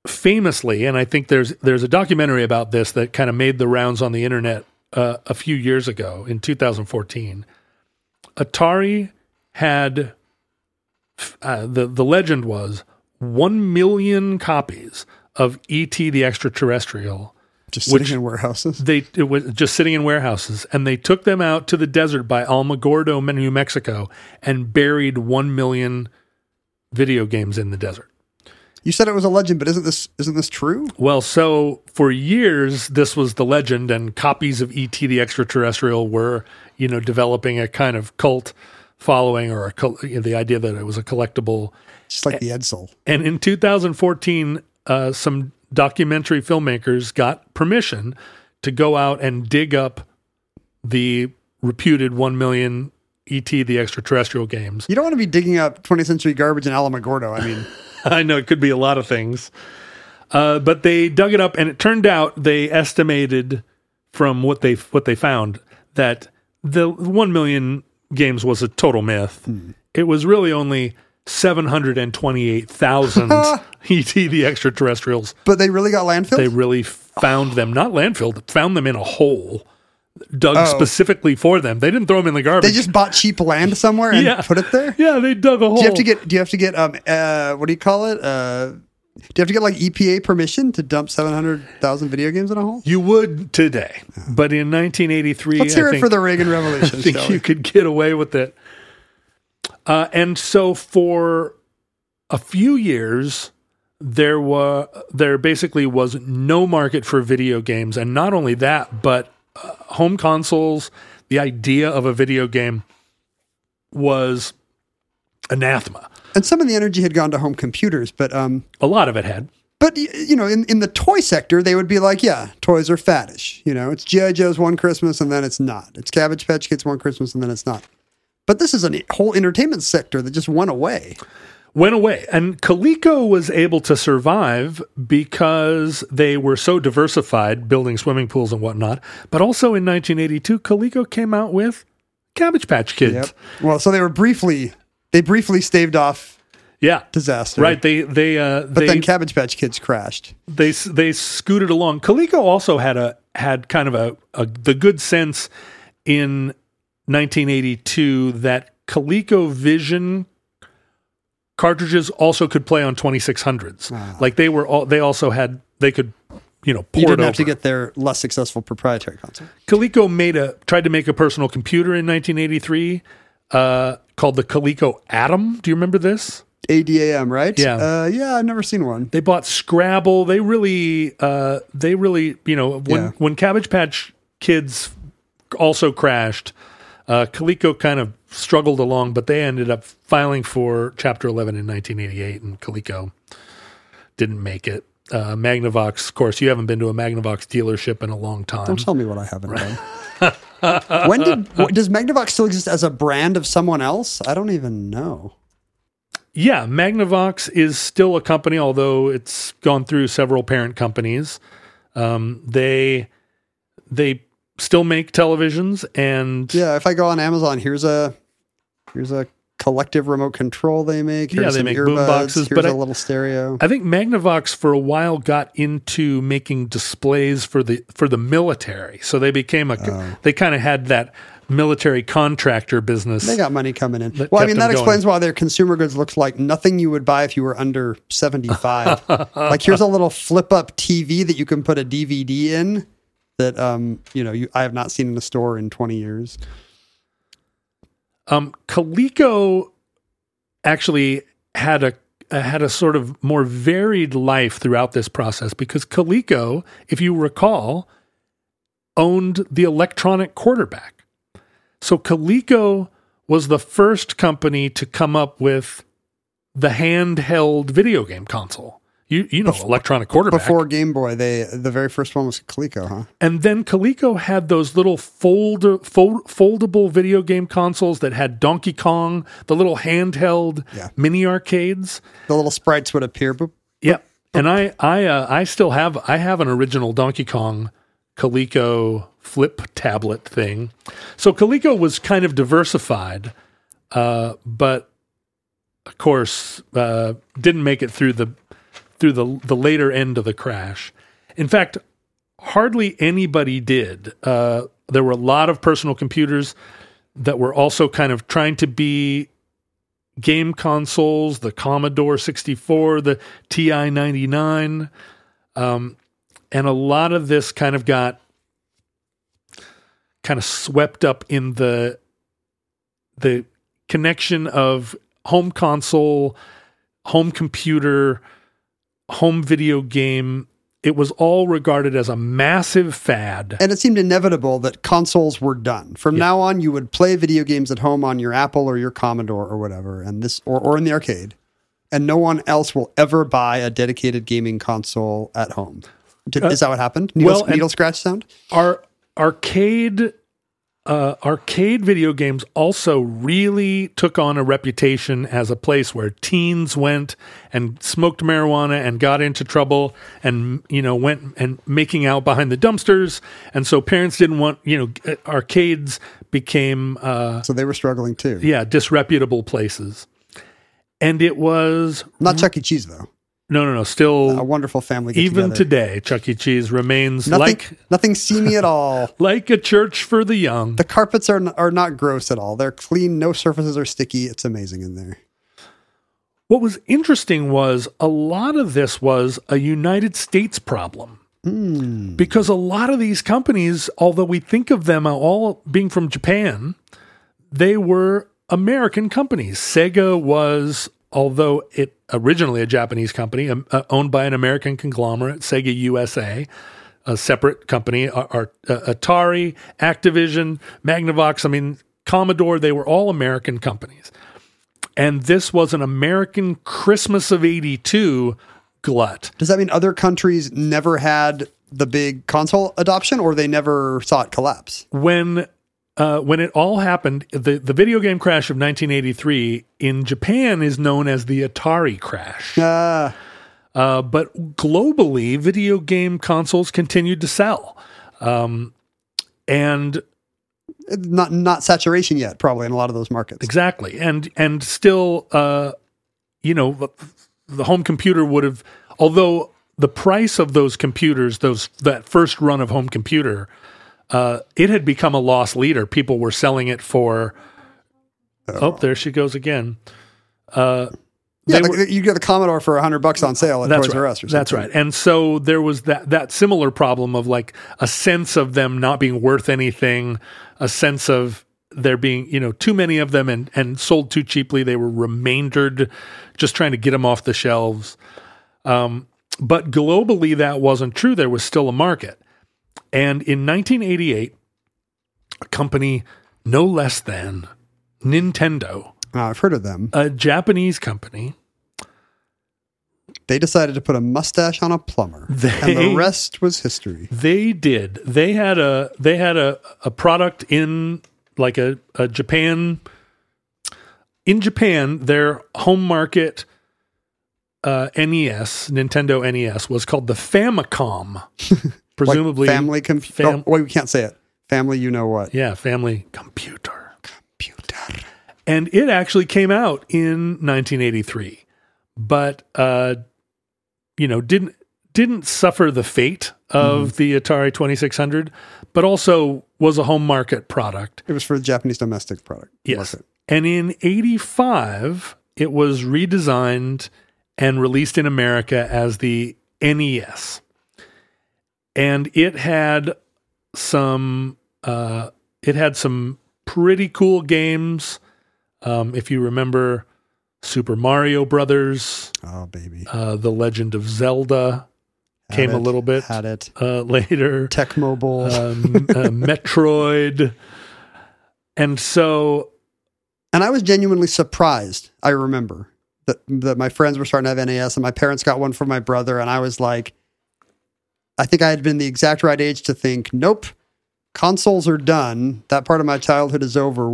Famously, and I think there's there's a documentary about this that kind of made the rounds on the internet uh, a few years ago in 2014. Atari had uh, the the legend was one million copies of ET the Extraterrestrial.
Just sitting in warehouses.
They it was just sitting in warehouses, and they took them out to the desert by Alamogordo, New Mexico, and buried one million video games in the desert.
You said it was a legend, but isn't this isn't this true?
Well, so for years this was the legend, and copies of ET the Extraterrestrial were, you know, developing a kind of cult following, or a you know, the idea that it was a collectible
Just like the Edsel.
And in 2014, uh, some documentary filmmakers got permission to go out and dig up the reputed 1 million ET the extraterrestrial games.
You don't want to be digging up 20th century garbage in Alamogordo. I mean,
I know it could be a lot of things. Uh, but they dug it up and it turned out they estimated from what they what they found that the 1 million games was a total myth. It was really only 728,000 ET the extraterrestrials.
but they really got landfilled.
They really found them, not landfill, found them in a hole dug
Oh.
specifically for them. They didn't throw them in the garbage.
They just bought cheap land somewhere and
Yeah.
put it there.
yeah, they dug a hole.
Do you have to get? Do you have to get? Um, uh, what do you call it? Uh, do you have to get like EPA permission to dump seven hundred thousand video games in a hole?
You would today, but in 1983,
Let's
I
hear it
think,
for the Reagan
I
Revolution.
think you could get away with it. Uh, and so for a few years, there was there basically was no market for video games, and not only that, but uh, home consoles. The idea of a video game was anathema.
And some of the energy had gone to home computers, but um,
A lot of it had.
but you know, in, in the toy sector, they would be like, yeah, toys are faddish. You know, it's GI Joe's one Christmas and then it's not. It's Cabbage Patch Kids one Christmas and then it's not. But this is a whole entertainment sector that just went away.
Went away. And Coleco was able to survive because they were so diversified, building swimming pools and whatnot. But also in 1982, Coleco came out with Cabbage Patch Kids.
Well, so they were briefly they briefly staved off
Yeah.
disaster.
Right. They, they, uh,
But
they,
then Cabbage Patch Kids crashed.
they, they scooted along. Coleco also had a, had kind of a, a the good sense in 1982 that Coleco Vision cartridges also could play on 2600s. Like they were all, they also had, they could, you know,
Ah. You didn't have to get their less successful proprietary console.
Coleco made a tried to make a personal computer in 1983 uh, called the Coleco Adam. Do you remember this?
ADAM, right?
Yeah.
Uh, yeah, I've never seen one.
They bought Scrabble. They really, uh, they really, you know, when
Yeah.
when Cabbage Patch Kids also crashed, uh, Coleco kind of struggled along, but they ended up filing for Chapter 11 in 1988, and Coleco didn't make it. Uh, Magnavox, of course, you haven't been to a Magnavox dealership in a long time.
Don't tell me what I haven't done. when did does Magnavox still exist as a brand of someone else? I don't even know.
Yeah, Magnavox is still a company, although it's gone through several parent companies. Um, they they still make televisions, and
Yeah, if I go on Amazon, here's a here's a collective remote control they make. Here's
Yeah, they
some
make
earbuds,
boom boxes,
Here's
but
a
I-
little stereo.
I think Magnavox for a while got into making displays for the for the military. So they became a
Oh.
they kind of had that military contractor business.
They got money coming in. Well, I mean, that
going.
explains why their consumer goods looks like nothing you would buy if you were under 75. like, here's a little flip up TV that you can put a DVD in that, um, you know, you, I have not seen in a store in 20 years.
Um, Coleco actually had a uh, had a sort of more varied life throughout this process because Coleco, if you recall, owned the electronic quarterback. So Coleco was the first company to come up with the handheld video game console. You you know electronic quarterback.
Before Game Boy, they the very first one was Coleco, huh?
And then Coleco had those little fold, fold foldable video game consoles that had Donkey Kong, the little handheld
Yeah.
mini arcades.
The little sprites would appear. Boop.
Yep. And I I uh, I still have I have an original Donkey Kong Coleco flip tablet thing. So Coleco was kind of diversified, uh, but of course uh, didn't make it through the through the the later end of the crash. In fact, hardly anybody did. Uh, there were a lot of personal computers that were also kind of trying to be game consoles, the Commodore 64, the TI 99. Um, and a lot of this kind of got kind of swept up in the the connection of home console, home computer, home video game. It was all regarded as a massive fad.
And it seemed inevitable that consoles were done. From now on, you would play video games at home on your Apple or your Commodore or whatever, and this or, or in the arcade. And no one else will ever buy a dedicated gaming console at home. Did, is that what happened? Needle,
Uh, well,
needle scratch sound?
Our arcade uh, arcade video games also really took on a reputation as a place where teens went and smoked marijuana and got into trouble and you know went and making out behind the dumpsters and so parents didn't want you know uh, arcades became uh,
So they were struggling too.
yeah disreputable places and it was
Not Chuck E. Cheese though.
No no no still
A wonderful family.
Even
together.
today Chuck E. Cheese remains
nothing,
like
nothing seamy at all.
like a church for the young
The carpets are are not gross at all. They're clean. No surfaces are sticky. It's amazing in there.
What was interesting was a lot of this was a United States problem. Hmm. Because a lot of these companies, although we think of them all being from Japan, they were American companies. Sega was, although it originally a Japanese company, um, uh, owned by an American conglomerate, Sega USA, a separate company. Uh, Atari, Activision, Magnavox. I mean, Commodore. They were all American companies, and this was an American Christmas of '82 glut.
Does that mean other countries never had the big console adoption, or they never saw it collapse?
when uh, when it all happened, the, the video game crash of 1983 in Japan is known as the Atari crash.
Uh,
Uh, but globally, video game consoles continued to sell. Um, and
not not saturation yet, probably in a lot of those markets.
exactly, and and still, uh, you know, the, the home computer would have, although the price of those computers, those that first run of home computer, uh, it had become a loss leader. People were selling it for. Oh, there she goes again. Uh,
Yeah,
were-
you get the Commodore for hundred bucks on sale at
that's
Toys
right.
R Us or something.
That's right. And so there was that that similar problem of like a sense of them not being worth anything, a sense of there being you know too many of them and and sold too cheaply. They were remaindered, just trying to get them off the shelves. Um, but globally, that wasn't true. There was still a market. And in 1988, a company no less than Nintendo,
Oh, I've heard of them.
a Japanese company,
They decided to put a mustache on a plumber, and
They-
the rest was history.
They did. They had a they had a, a product in like a, a Japan in Japan, their home market uh, NES, Nintendo NES, was called the Famicom. Presumably
like family computer.
fam-
oh, wait, we can't say it. Family, you know what?
Yeah, family computer.
Computer.
And it actually came out in 1983, but uh, you know didn't didn't suffer the fate of the Atari 2600, but also was a home market product.
It was for the Japanese domestic product.
Yes.
market.
And in 85, it was redesigned and released in America as the NES. And it had some uh, it had some pretty cool games. Um, if you remember Super Mario Brothers,
Oh, baby.
uh, The Legend of Zelda
Had
came a little bit
Had it.
uh, later.
Tecmo Bowl.
Um, uh, Metroid. And so
And I was genuinely surprised. I remember that that my friends were starting to have NAS, and my parents got one for my brother, and I was like, I think I had been the exact right age to think, nope, consoles are done. That part of my childhood is over.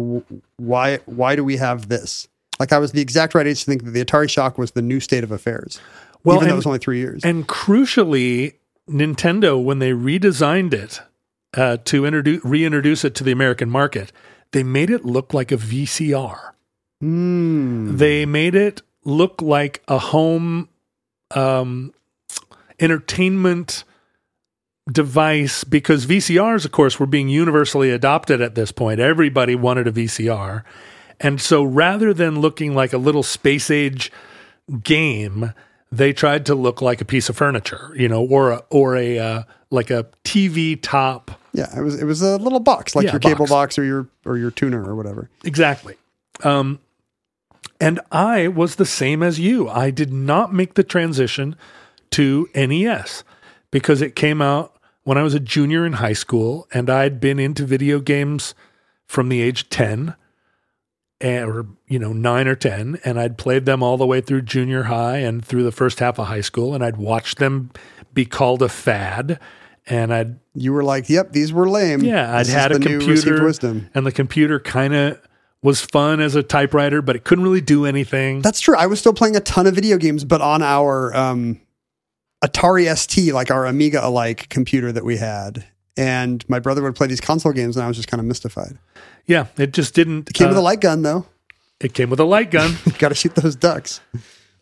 Why? Why do we have this? Like I was the exact right age to think that the Atari Shock was the new state of affairs.
Well,
even though
and-
it was only three years.
And crucially, Nintendo, when they redesigned it uh, to introduce reintroduce it to the American market, they made it look like a VCR.
Mm.
They made it look like a home um, entertainment device because VCRs, of course, were being universally adopted at this point. Everybody wanted a VCR. And so rather than looking like a little space age game, they tried to look like a piece of furniture, you know, or a, or a uh, like a TV top.
Yeah, it was it was a little box like
Yeah,
your cable
box.
box or your or your tuner or whatever.
Exactly. Um, and I was the same as you. I did not make the transition to NES because it came out when I was a junior in high school and I'd been into video games from the age 10 or you know 9 or 10 and I'd played them all the way through junior high and through the first half of high school and I'd watched them be called a fad and I'd
You were like, "Yep, these were lame."
yeah, I'd
This
had a
the new received
computer,
wisdom.
and the computer kind of was fun as a typewriter, but it couldn't really do anything.
That's true. I was still playing a ton of video games, but on our um, Atari ST, like our Amiga alike computer that we had. And my brother would play these console games, and I was just kind of mystified.
yeah, it just didn't.
It came with
uh,
a light gun, though.
it came with a light gun,
You got to shoot those ducks.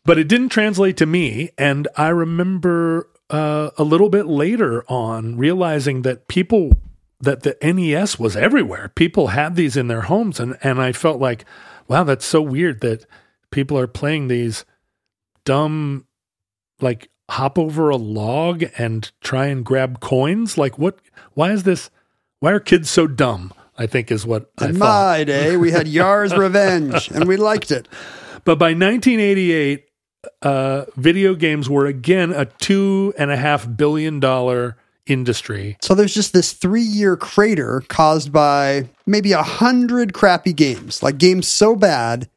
but it didn't translate to me. And I remember uh, a little bit later on realizing that people that the NES was everywhere. People had these in their homes, and and I felt like, wow, that's so weird that people are playing these dumb, like hop over a log and try and grab coins. Like what? Why is this? Why are kids so dumb? I think is what I
In
thought.
my day, we had Yars' Revenge, and we liked it.
But by 1988, uh, video games were again a two and a half billion dollar industry.
So there's just this three year crater caused by maybe a hundred crappy games, like games so bad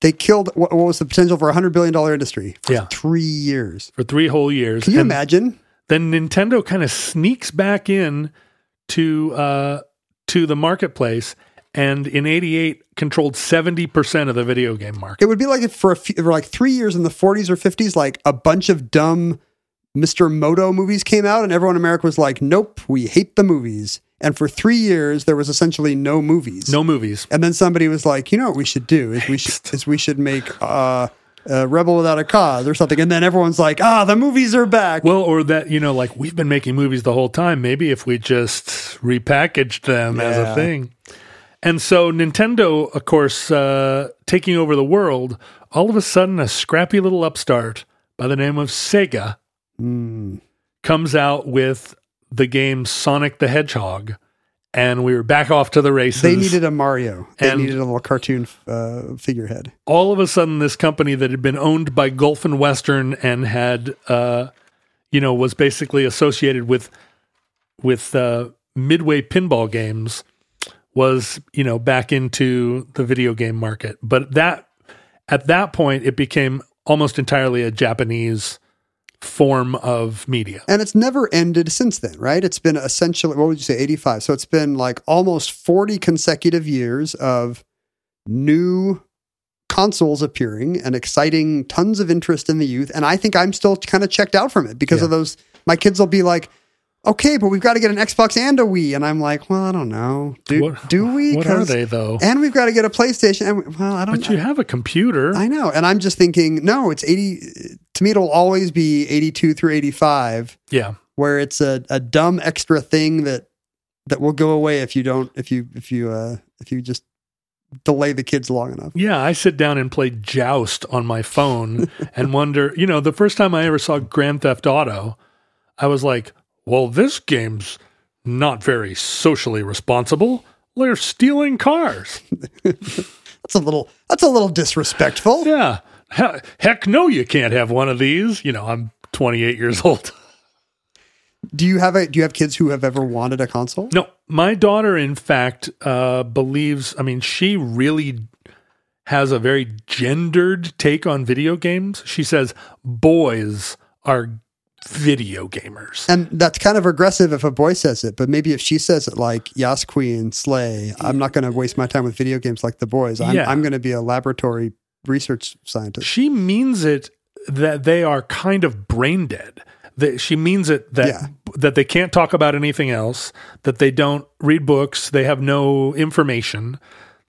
they killed what, what was the potential for a hundred billion dollar industry for
Yeah.
three years.
For three whole years.
Can you
And
imagine?
Then Nintendo kind of sneaks back in to uh, to the marketplace, and in '88 controlled 70 percent of the video game market.
It would be like if for a few, for like three years in the 40s or 50s, like a bunch of dumb Mr. Moto movies came out, and everyone in America was like, "Nope, we hate the movies." And for three years, there was essentially no movies.
No movies.
And then somebody was like, "You know what we should do is we should is we should make uh, uh, Rebel Without a Cause or something." And then everyone's like, "Ah, the movies are back."
Well, or that, you know, like we've been making movies the whole time. Maybe if we just repackaged them as a thing. And so Nintendo, of course, uh, taking over the world, all of a sudden a scrappy little upstart by the name of Sega comes out with the game Sonic the Hedgehog. And we were back off to the races.
they needed a Mario. They needed a little cartoon uh, figurehead.
all of a sudden this company that had been owned by Gulf and Western and had uh you know was basically associated with with uh midway pinball games was you know back into the video game market but that at that point it became almost entirely a Japanese form of media
And it's never ended since then, right? It's been essentially, what would you say, 85? So it's been like almost 40 consecutive years of new consoles appearing and exciting tons of interest in the youth. And I think I'm still kind of checked out from it because of those. My kids will be like, okay, but we've got to get an Xbox and a Wii. And I'm like, well, I don't know. Do,
What-
do we?
what are they though
And we've got to get a PlayStation. And we, well, I don't know.
but you have a computer
I know. And I'm just thinking, no, it's 80. To me, it'll always be 82 through 85
yeah
where it's a, a dumb extra thing that that will go away if you don't if you if you uh if you just delay the kids long enough.
Yeah, I sit down and play Joust on my phone and wonder, you know, the first time I ever saw Grand Theft Auto, I was like, well, this game's not very socially responsible. They're stealing cars.
That's a little that's a little disrespectful.
Yeah. He- Heck no, you can't have one of these. You know, I'm 28 years old.
Do you have a do you have kids who have ever wanted a console?
No, my daughter, in fact, uh, believes, I mean, she really has a very gendered take on video games. She says boys are video gamers.
And that's kind of aggressive if a boy says it, but maybe if she says it like Yas Queen, Slay, I'm not going to waste my time with video games like the boys. I'm,
Yeah.
I'm going to be a laboratory research scientist.
She means it that they are kind of brain dead. That she means it that
Yeah.
that they can't talk about anything else, that they don't read books, they have no information.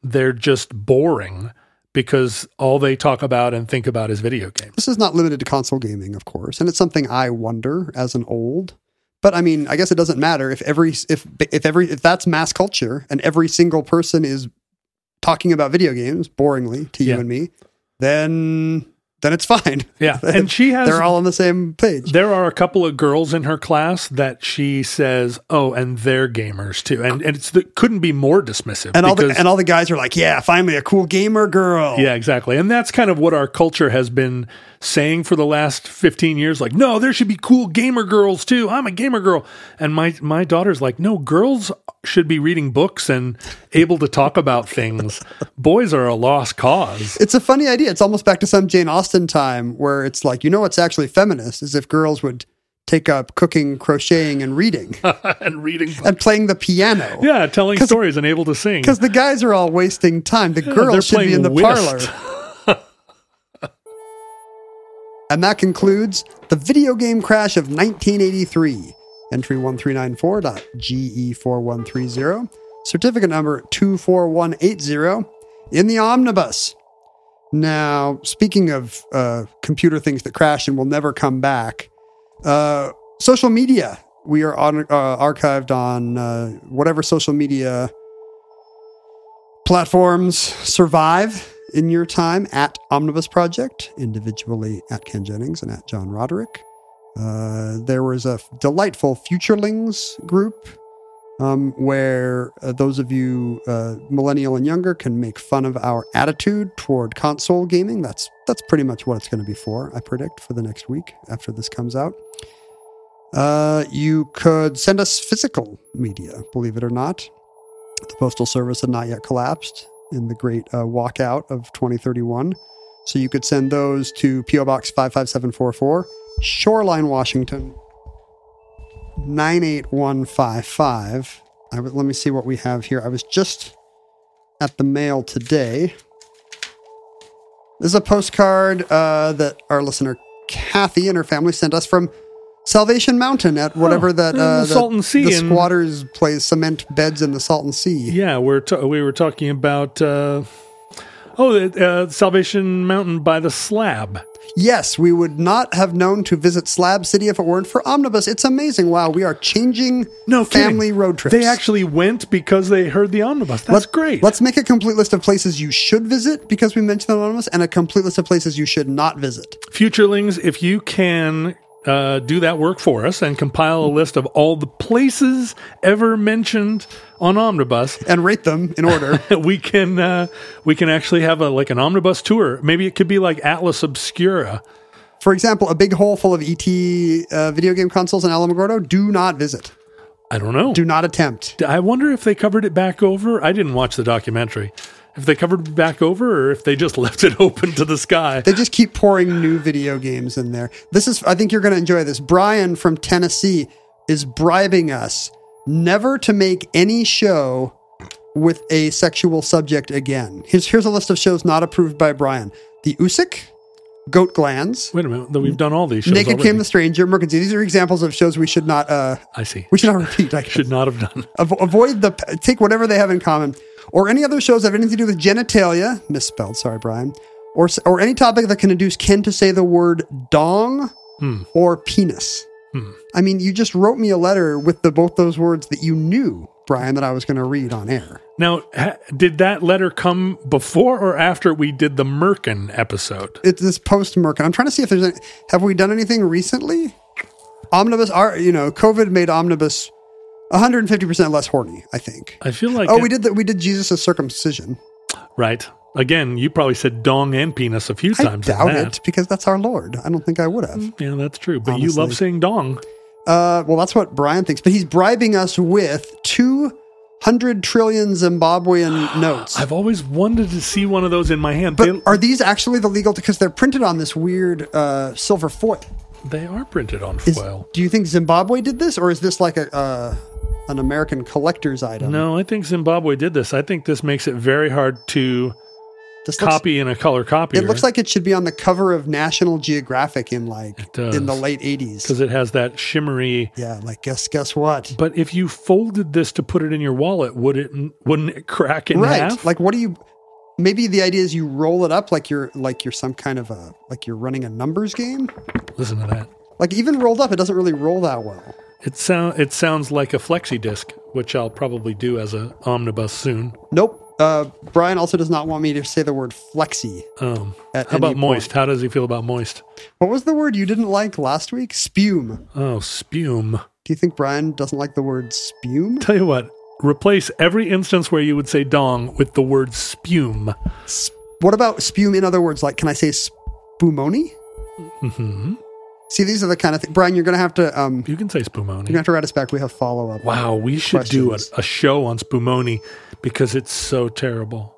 They're just boring because all they talk about and think about is video games.
This is not limited to console gaming, of course, and it's something I wonder as an old. But I mean, I guess it doesn't matter if every if if every if that's mass culture and every single person is talking about video games boringly to you
Yeah.
and me, then then it's fine.
Yeah, and she has
They're all on the same page.
There are a couple of girls in her class that she says, "Oh, and they're gamers too," and and it's the, couldn't be more dismissive.
And all the and all the guys are like, "Yeah, finally a cool gamer girl."
yeah, exactly, and that's kind of what our culture has been saying for the last fifteen years. Like, no, there should be cool gamer girls too. I'm a gamer girl, and my my daughter's like, no, girls should be reading books and able to talk about things. Boys are a lost cause.
It's a funny idea. It's almost back to some Jane Austen time where it's like, you know what's actually feminist is if girls would take up cooking, crocheting, and reading
and reading,
and playing the piano.
yeah, telling stories and able to sing.
Because the guys are all wasting time. The
they're
girls should be in the
whist.
parlor. and that concludes the video game crash of 1983. Entry 1394.GE4130. Certificate number 24180 in the omnibus. Now, speaking of uh, computer things that crash and will never come back, uh, social media. We are on, uh, archived on uh, whatever social media platforms survive in your time at Omnibus Project, individually at Ken Jennings and at John Roderick. Uh, there was a delightful Futurelings group um, where uh, those of you uh, millennial and younger can make fun of our attitude toward console gaming. That's that's pretty much what it's going to be for. I predict for the next week after this comes out. Uh, you could send us physical media, believe it or not. The Postal Service had not yet collapsed in the great uh, walkout of 2031. So you could send those to P.O. Box 55744, Shoreline, Washington 98155. I would, let me see what we have here. I was just at the mail today. This is a postcard uh, that our listener Kathy and her family sent us from Salvation Mountain at whatever
Oh,
that uh,
the Salton Sea
The squatters play cement beds in the Salton Sea.
Yeah, we're ta- we were talking about uh, oh, uh, Salvation Mountain by the slab.
Yes, we would not have known to visit Slab City if it weren't for Omnibus. It's amazing. Wow, we are changing
No
family
kidding.
road trips.
They actually went because they heard the omnibus. That's
Let-
great.
Let's make a complete list of places you should visit because we mentioned the Omnibus and a complete list of places you should not visit.
Futurelings, if you can uh, do that work for us and compile a list of all the places ever mentioned on Omnibus,
And rate them in order.
we can uh, we can actually have a like an omnibus tour. Maybe it could be like Atlas Obscura.
For example, a big hole full of ET uh, video game consoles in Alamogordo, do not visit.
I don't know.
Do not attempt.
I wonder if they covered it back over. I didn't watch the documentary. If they covered back over, or if they just left it open to the sky.
They just keep pouring new video games in there. This is, I think you're going to enjoy this. Brian from Tennessee is bribing us never to make any show with a sexual subject again. Here's, here's a list of shows not approved by Brian The Usyk, Goat Glands,
Wait a minute, we've done all these shows.
Naked
already.
Came the Stranger, Mercancy. These are examples of shows we should not, uh,
I see.
we should not repeat. I guess.
Should not have done.
Avoid the take whatever they have in common, or any other shows that have anything to do with genitalia, misspelled. Sorry, Brian, or or any topic that can induce Ken to say the word dong or penis. I mean, you just wrote me a letter with the both those words that you knew, Brian, that I was going to read on air.
Now, ha- did that letter come before or after we did the Merkin episode?
It's this post Merkin. I'm trying to see if there's any, have we done anything recently? Omnibus, are you know, COVID made Omnibus 150 percent less horny. I think.
I feel like
Oh,
it-
we did that. We did Jesus' circumcision.
right. Again, you probably said dong and penis a few
I
times. I
doubt it because that's our Lord. I don't think I would have.
Yeah, that's true. But you love
Honestly.
saying dong.
Uh, well, that's what Brian thinks, but he's bribing us with 200 trillion Zimbabwean notes.
I've always wanted to see one of those in my hand.
but
they,
are these actually the legal? Because they're printed on this weird uh, silver foil.
they are printed on
Is,
foil.
Do you think Zimbabwe did this, or is this like a uh, an American collector's item?
No, I think Zimbabwe did this. I think this makes it very hard to
this looks-
copy in a color copy.
It looks like it should be on the cover of National Geographic in like in the late 80s.
because it has that shimmery.
Yeah, like guess guess what?
But if you folded this to put it in your wallet, would it wouldn't it crack in
right.
half?
Like what do you maybe the idea is you roll it up like you're like you're some kind of a like you're running a numbers game.
Listen to that.
Like even rolled up, it doesn't really roll that well.
It sound it sounds like a flexi disc, which I'll probably do as a omnibus soon.
Nope. Uh, Brian also does not want me to say the word flexi.
Um,
At
how about moist?
point.
How does he feel about moist?
What was the word you didn't like last week? Spume.
Oh, spume.
Do you think Brian doesn't like the word spume?
Tell you what, replace every instance where you would say dong with the word spume.
What about spume in other words? Like, can I say spumoni?
hmm
See, these are the kind of things. Brian, you're going to have to um,
You can say spumoni.
you're going to have to write us back. We have follow up.
Wow, we should do a, a show on spumoni because it's so terrible.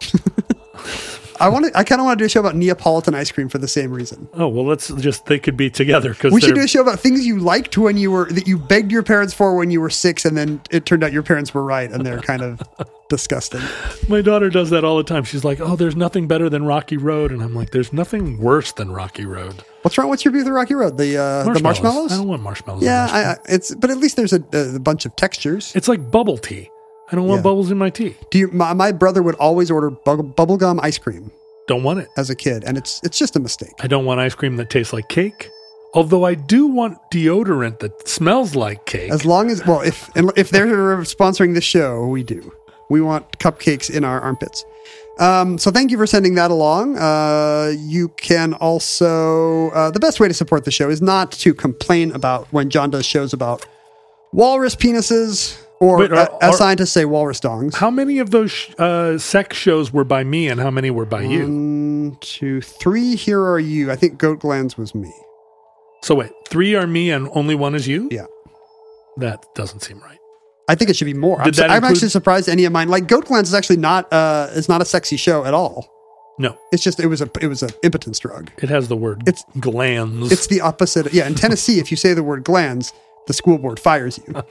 I want to. I kind of want to do a show about Neapolitan ice cream for the same reason.
oh well, let's just they could be together because
We should do a show about things you liked when you were that you begged your parents for when you were six, and then it turned out your parents were right, and they're kind of disgusting.
My daughter does that all the time. She's like, "Oh, there's nothing better than Rocky Road," and I'm like, "There's nothing worse than Rocky Road."
What's wrong? What's your view of the Rocky Road? The uh, the marshmallows?
I don't want marshmallows.
Yeah,
cream.
I, I, it's but at least there's a, a bunch of textures.
it's like bubble tea. I don't want
Yeah.
bubbles in my tea.
Do you? My, my brother would always order bu- bubblegum ice cream
Don't want it.
as a kid, and it's it's just a mistake.
I don't want ice cream that tastes like cake. Although I do want deodorant that smells like cake.
As long as well, if if they're sponsoring this show, we do. We want cupcakes in our armpits. Um, so thank you for sending that along. Uh, you can also uh, the best way to support the show is not to complain about when John does shows about walrus penises Or
are-
uh, as scientists say, walrus dongs.
How many of those sh- uh, sex shows were by me and how many were by you?
One, two, three. Here are you. I think goat glands was me.
So wait, three are me and only one is you?
Yeah.
That doesn't seem right.
I think it should be more. I'm, su-
that
I'm actually surprised any of mine. Like goat glands is actually not. Uh, it's not a sexy show at all.
No,
It's just it was a it was an impotence drug.
it has the word
It's-
glands.
It's the opposite. Yeah, in Tennessee, if you say the word glands, the school board fires you.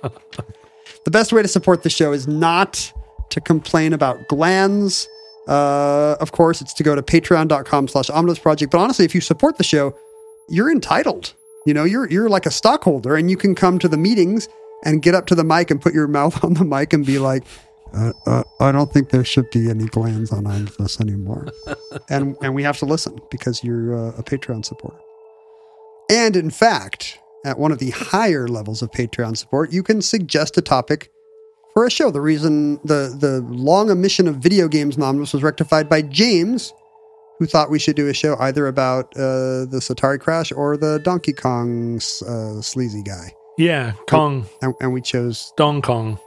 the best way to support the show is not to complain about glands. Uh, of course, it's to go to patreon.com slash omnibus project. But honestly, if you support the show, you're entitled. You know, you're you're like a stockholder and you can come to the meetings and get up to the mic and put your mouth on the mic and be like, uh, uh, I don't think there should be any glands on Omnibus anymore. and and we have to listen because you're uh, a Patreon supporter. And in fact, at one of the higher levels of Patreon support, you can suggest a topic for a show. The reason the the long omission of video games anonymous was rectified by James, who thought we should do a show either about uh, the Satari crash or the Donkey Kong uh, sleazy guy,
yeah, Kong,
and, and we chose
Dong Kong.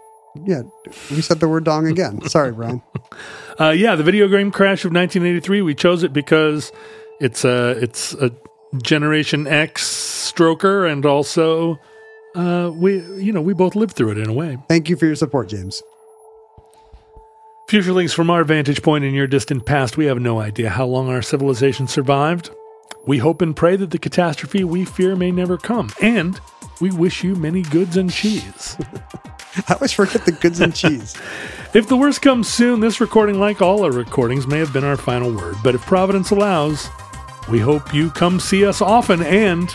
yeah we said the word dong again. Sorry, Brian.
Uh, yeah, the video game crash of 1983. We chose it because it's a it's a Generation X stroker, and also uh, we you know we both lived through it in a way.
Thank you for your support, James.
Futurelings, from our vantage point in your distant past, we have no idea how long our civilization survived. We hope and pray that the catastrophe we fear may never come, and we wish you many goods and cheese.
I always forget the goods and cheese.
If the worst comes soon, this recording, like all our recordings, may have been our final word. But if Providence allows, we hope you come see us often and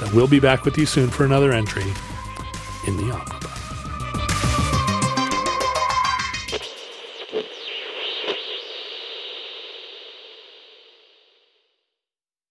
that we'll be back with you soon for another entry in the Omnibus.